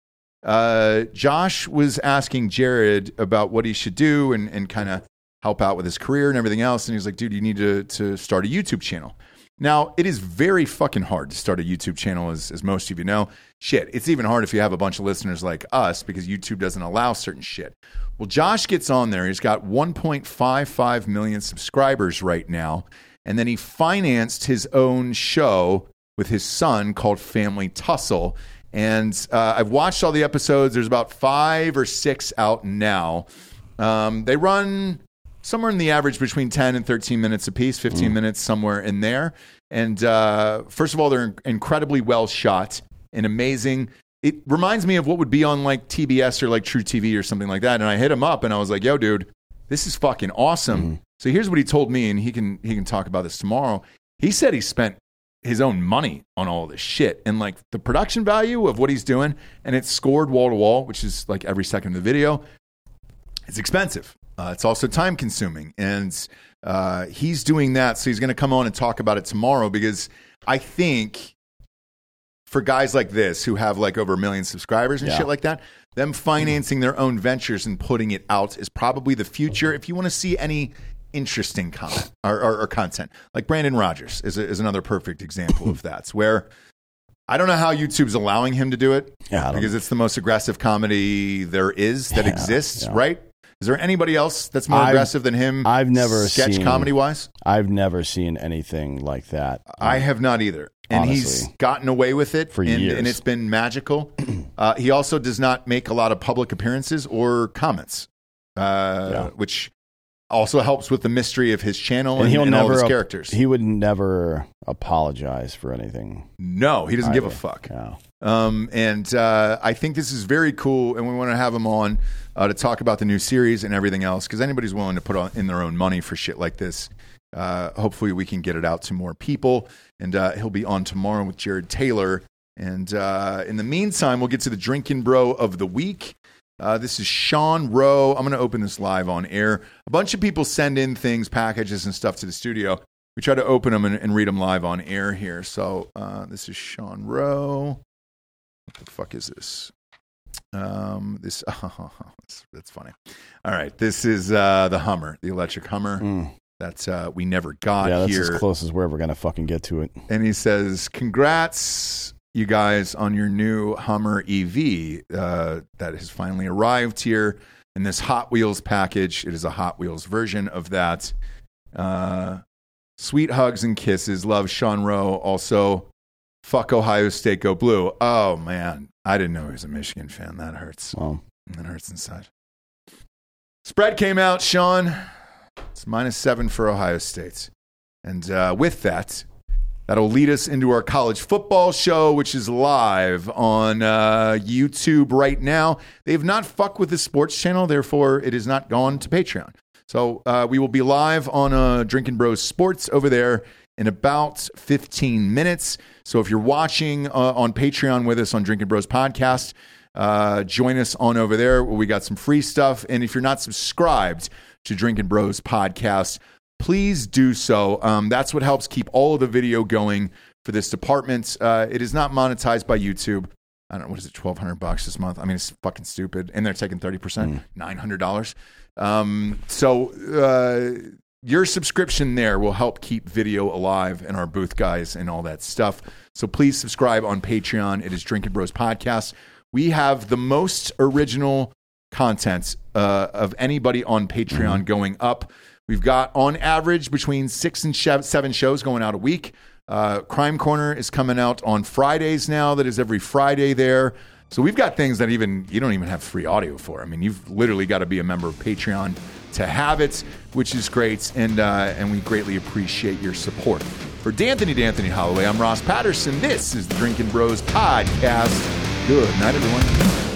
uh, Josh was asking Jared about what he should do and, and kind of help out with his career and everything else. And he's like, dude, you need to, to start a YouTube channel. Now, it is very fucking hard to start a YouTube channel, as, as most of you know. Shit, it's even hard if you have a bunch of listeners like us because YouTube doesn't allow certain shit. Well, Josh gets on there. He's got 1.55 million subscribers right now. And then he financed his own show with his son called Family Tussle. And uh, I've watched all the episodes. There's about five or six out now. Um, they run somewhere in the average between 10 and 13 minutes apiece, 15 minutes somewhere in there. And uh, first of all, they're incredibly well shot and amazing. It reminds me of what would be on like TBS or like truTV or something like that. And I hit him up and I was like, yo, dude, this is fucking awesome. So here's what he told me, and he can he can talk about this tomorrow. He said he spent his own money on all this shit and like the production value of what he's doing, and it's scored wall to wall, which is like every second of the video. It's expensive. Uh, it's also time consuming, and uh, he's doing that. So he's going to come on and talk about it tomorrow because I think for guys like this who have like over a million subscribers and Yeah. shit like that, them financing their own ventures and putting it out is probably the future. If you want to see any interesting comment or, or, or content, like Brandon Rogers is, a, is another perfect example of that. Where I don't know how YouTube's allowing him to do it Yeah, because it's the most aggressive comedy there is that Yeah, exists, yeah. right? Is there anybody else that's more I've- aggressive than him? I've never sketch seen- comedy wise. I've never seen anything like that. I have not either. And he's gotten away with it For and, years. and it's been magical. Uh, he also does not make a lot of public appearances or comments, uh, which also helps with the mystery of his channel and, and he'll and all never of his ap- characters. He would never apologize for anything. no, he doesn't give a fuck. Yeah. Um, and uh, I think this is very cool, and we want to have him on uh, to talk about the new series and everything else. Because anybody's willing to put on, in their own money for shit like this. Uh, hopefully, we can get it out to more people. And uh, he'll be on tomorrow with Jared Taylor. And uh, in the meantime, we'll get to the drinking bro of the week. Uh, this is Sean Rowe. I'm going to open this live on air. A bunch of people send in things, packages, and stuff to the studio. We try to open them and, and read them live on air here. So uh, this is Sean Rowe. What the fuck is this? Um, this oh, that's, that's funny. All right, this is uh, the Hummer, the electric Hummer Mm. that uh, we never got yeah, that's here. as close as we're ever going to fucking get to it. And he says, "Congrats, you guys, on your new Hummer EV uh, that has finally arrived here in this Hot Wheels package. It is a Hot Wheels version of that. Uh, sweet hugs and kisses. Love Sean Rowe. Also, Fuck Ohio State, go blue. Oh man, I didn't know he was a Michigan fan. That hurts. Well, That hurts inside. Spread came out, Sean. It's minus seven for Ohio State. And uh, with that, that'll lead us into our college football show, which is live on uh, YouTube right now. They have not fucked with the sports channel, therefore, it is not gone to Patreon. So uh, we will be live on uh, Drinkin' Bros Sports over there in about 15 minutes. So if you're watching uh, on Patreon with us on Drinkin' Bros Podcast, uh, join us on over there we got some free stuff. And if you're not subscribed to Drinkin' Bros Podcast, please do so. Um, that's what helps keep all of the video going for this department. Uh, it is not monetized by YouTube. I don't know what is it, twelve hundred bucks this month. I mean, it's fucking stupid, and they're taking thirty percent, nine hundred dollars. Um, so uh, your subscription there will help keep video alive and our booth guys and all that stuff. So please subscribe on Patreon. It is Drinkin' Bros Podcast. We have the most original content uh, of anybody on Patreon going up. We've got on average between six and seven shows going out a week. Uh, Crime Corner is coming out on Fridays now. That is every Friday there. So we've got things that even you don't even have free audio for. I mean, you've literally got to be a member of Patreon to have it, which is great, and uh, and we greatly appreciate your support. For D'Anthony D'Anthony Holloway, I'm Ross Patterson. This is the Drinkin' Bros podcast. Good night, everyone.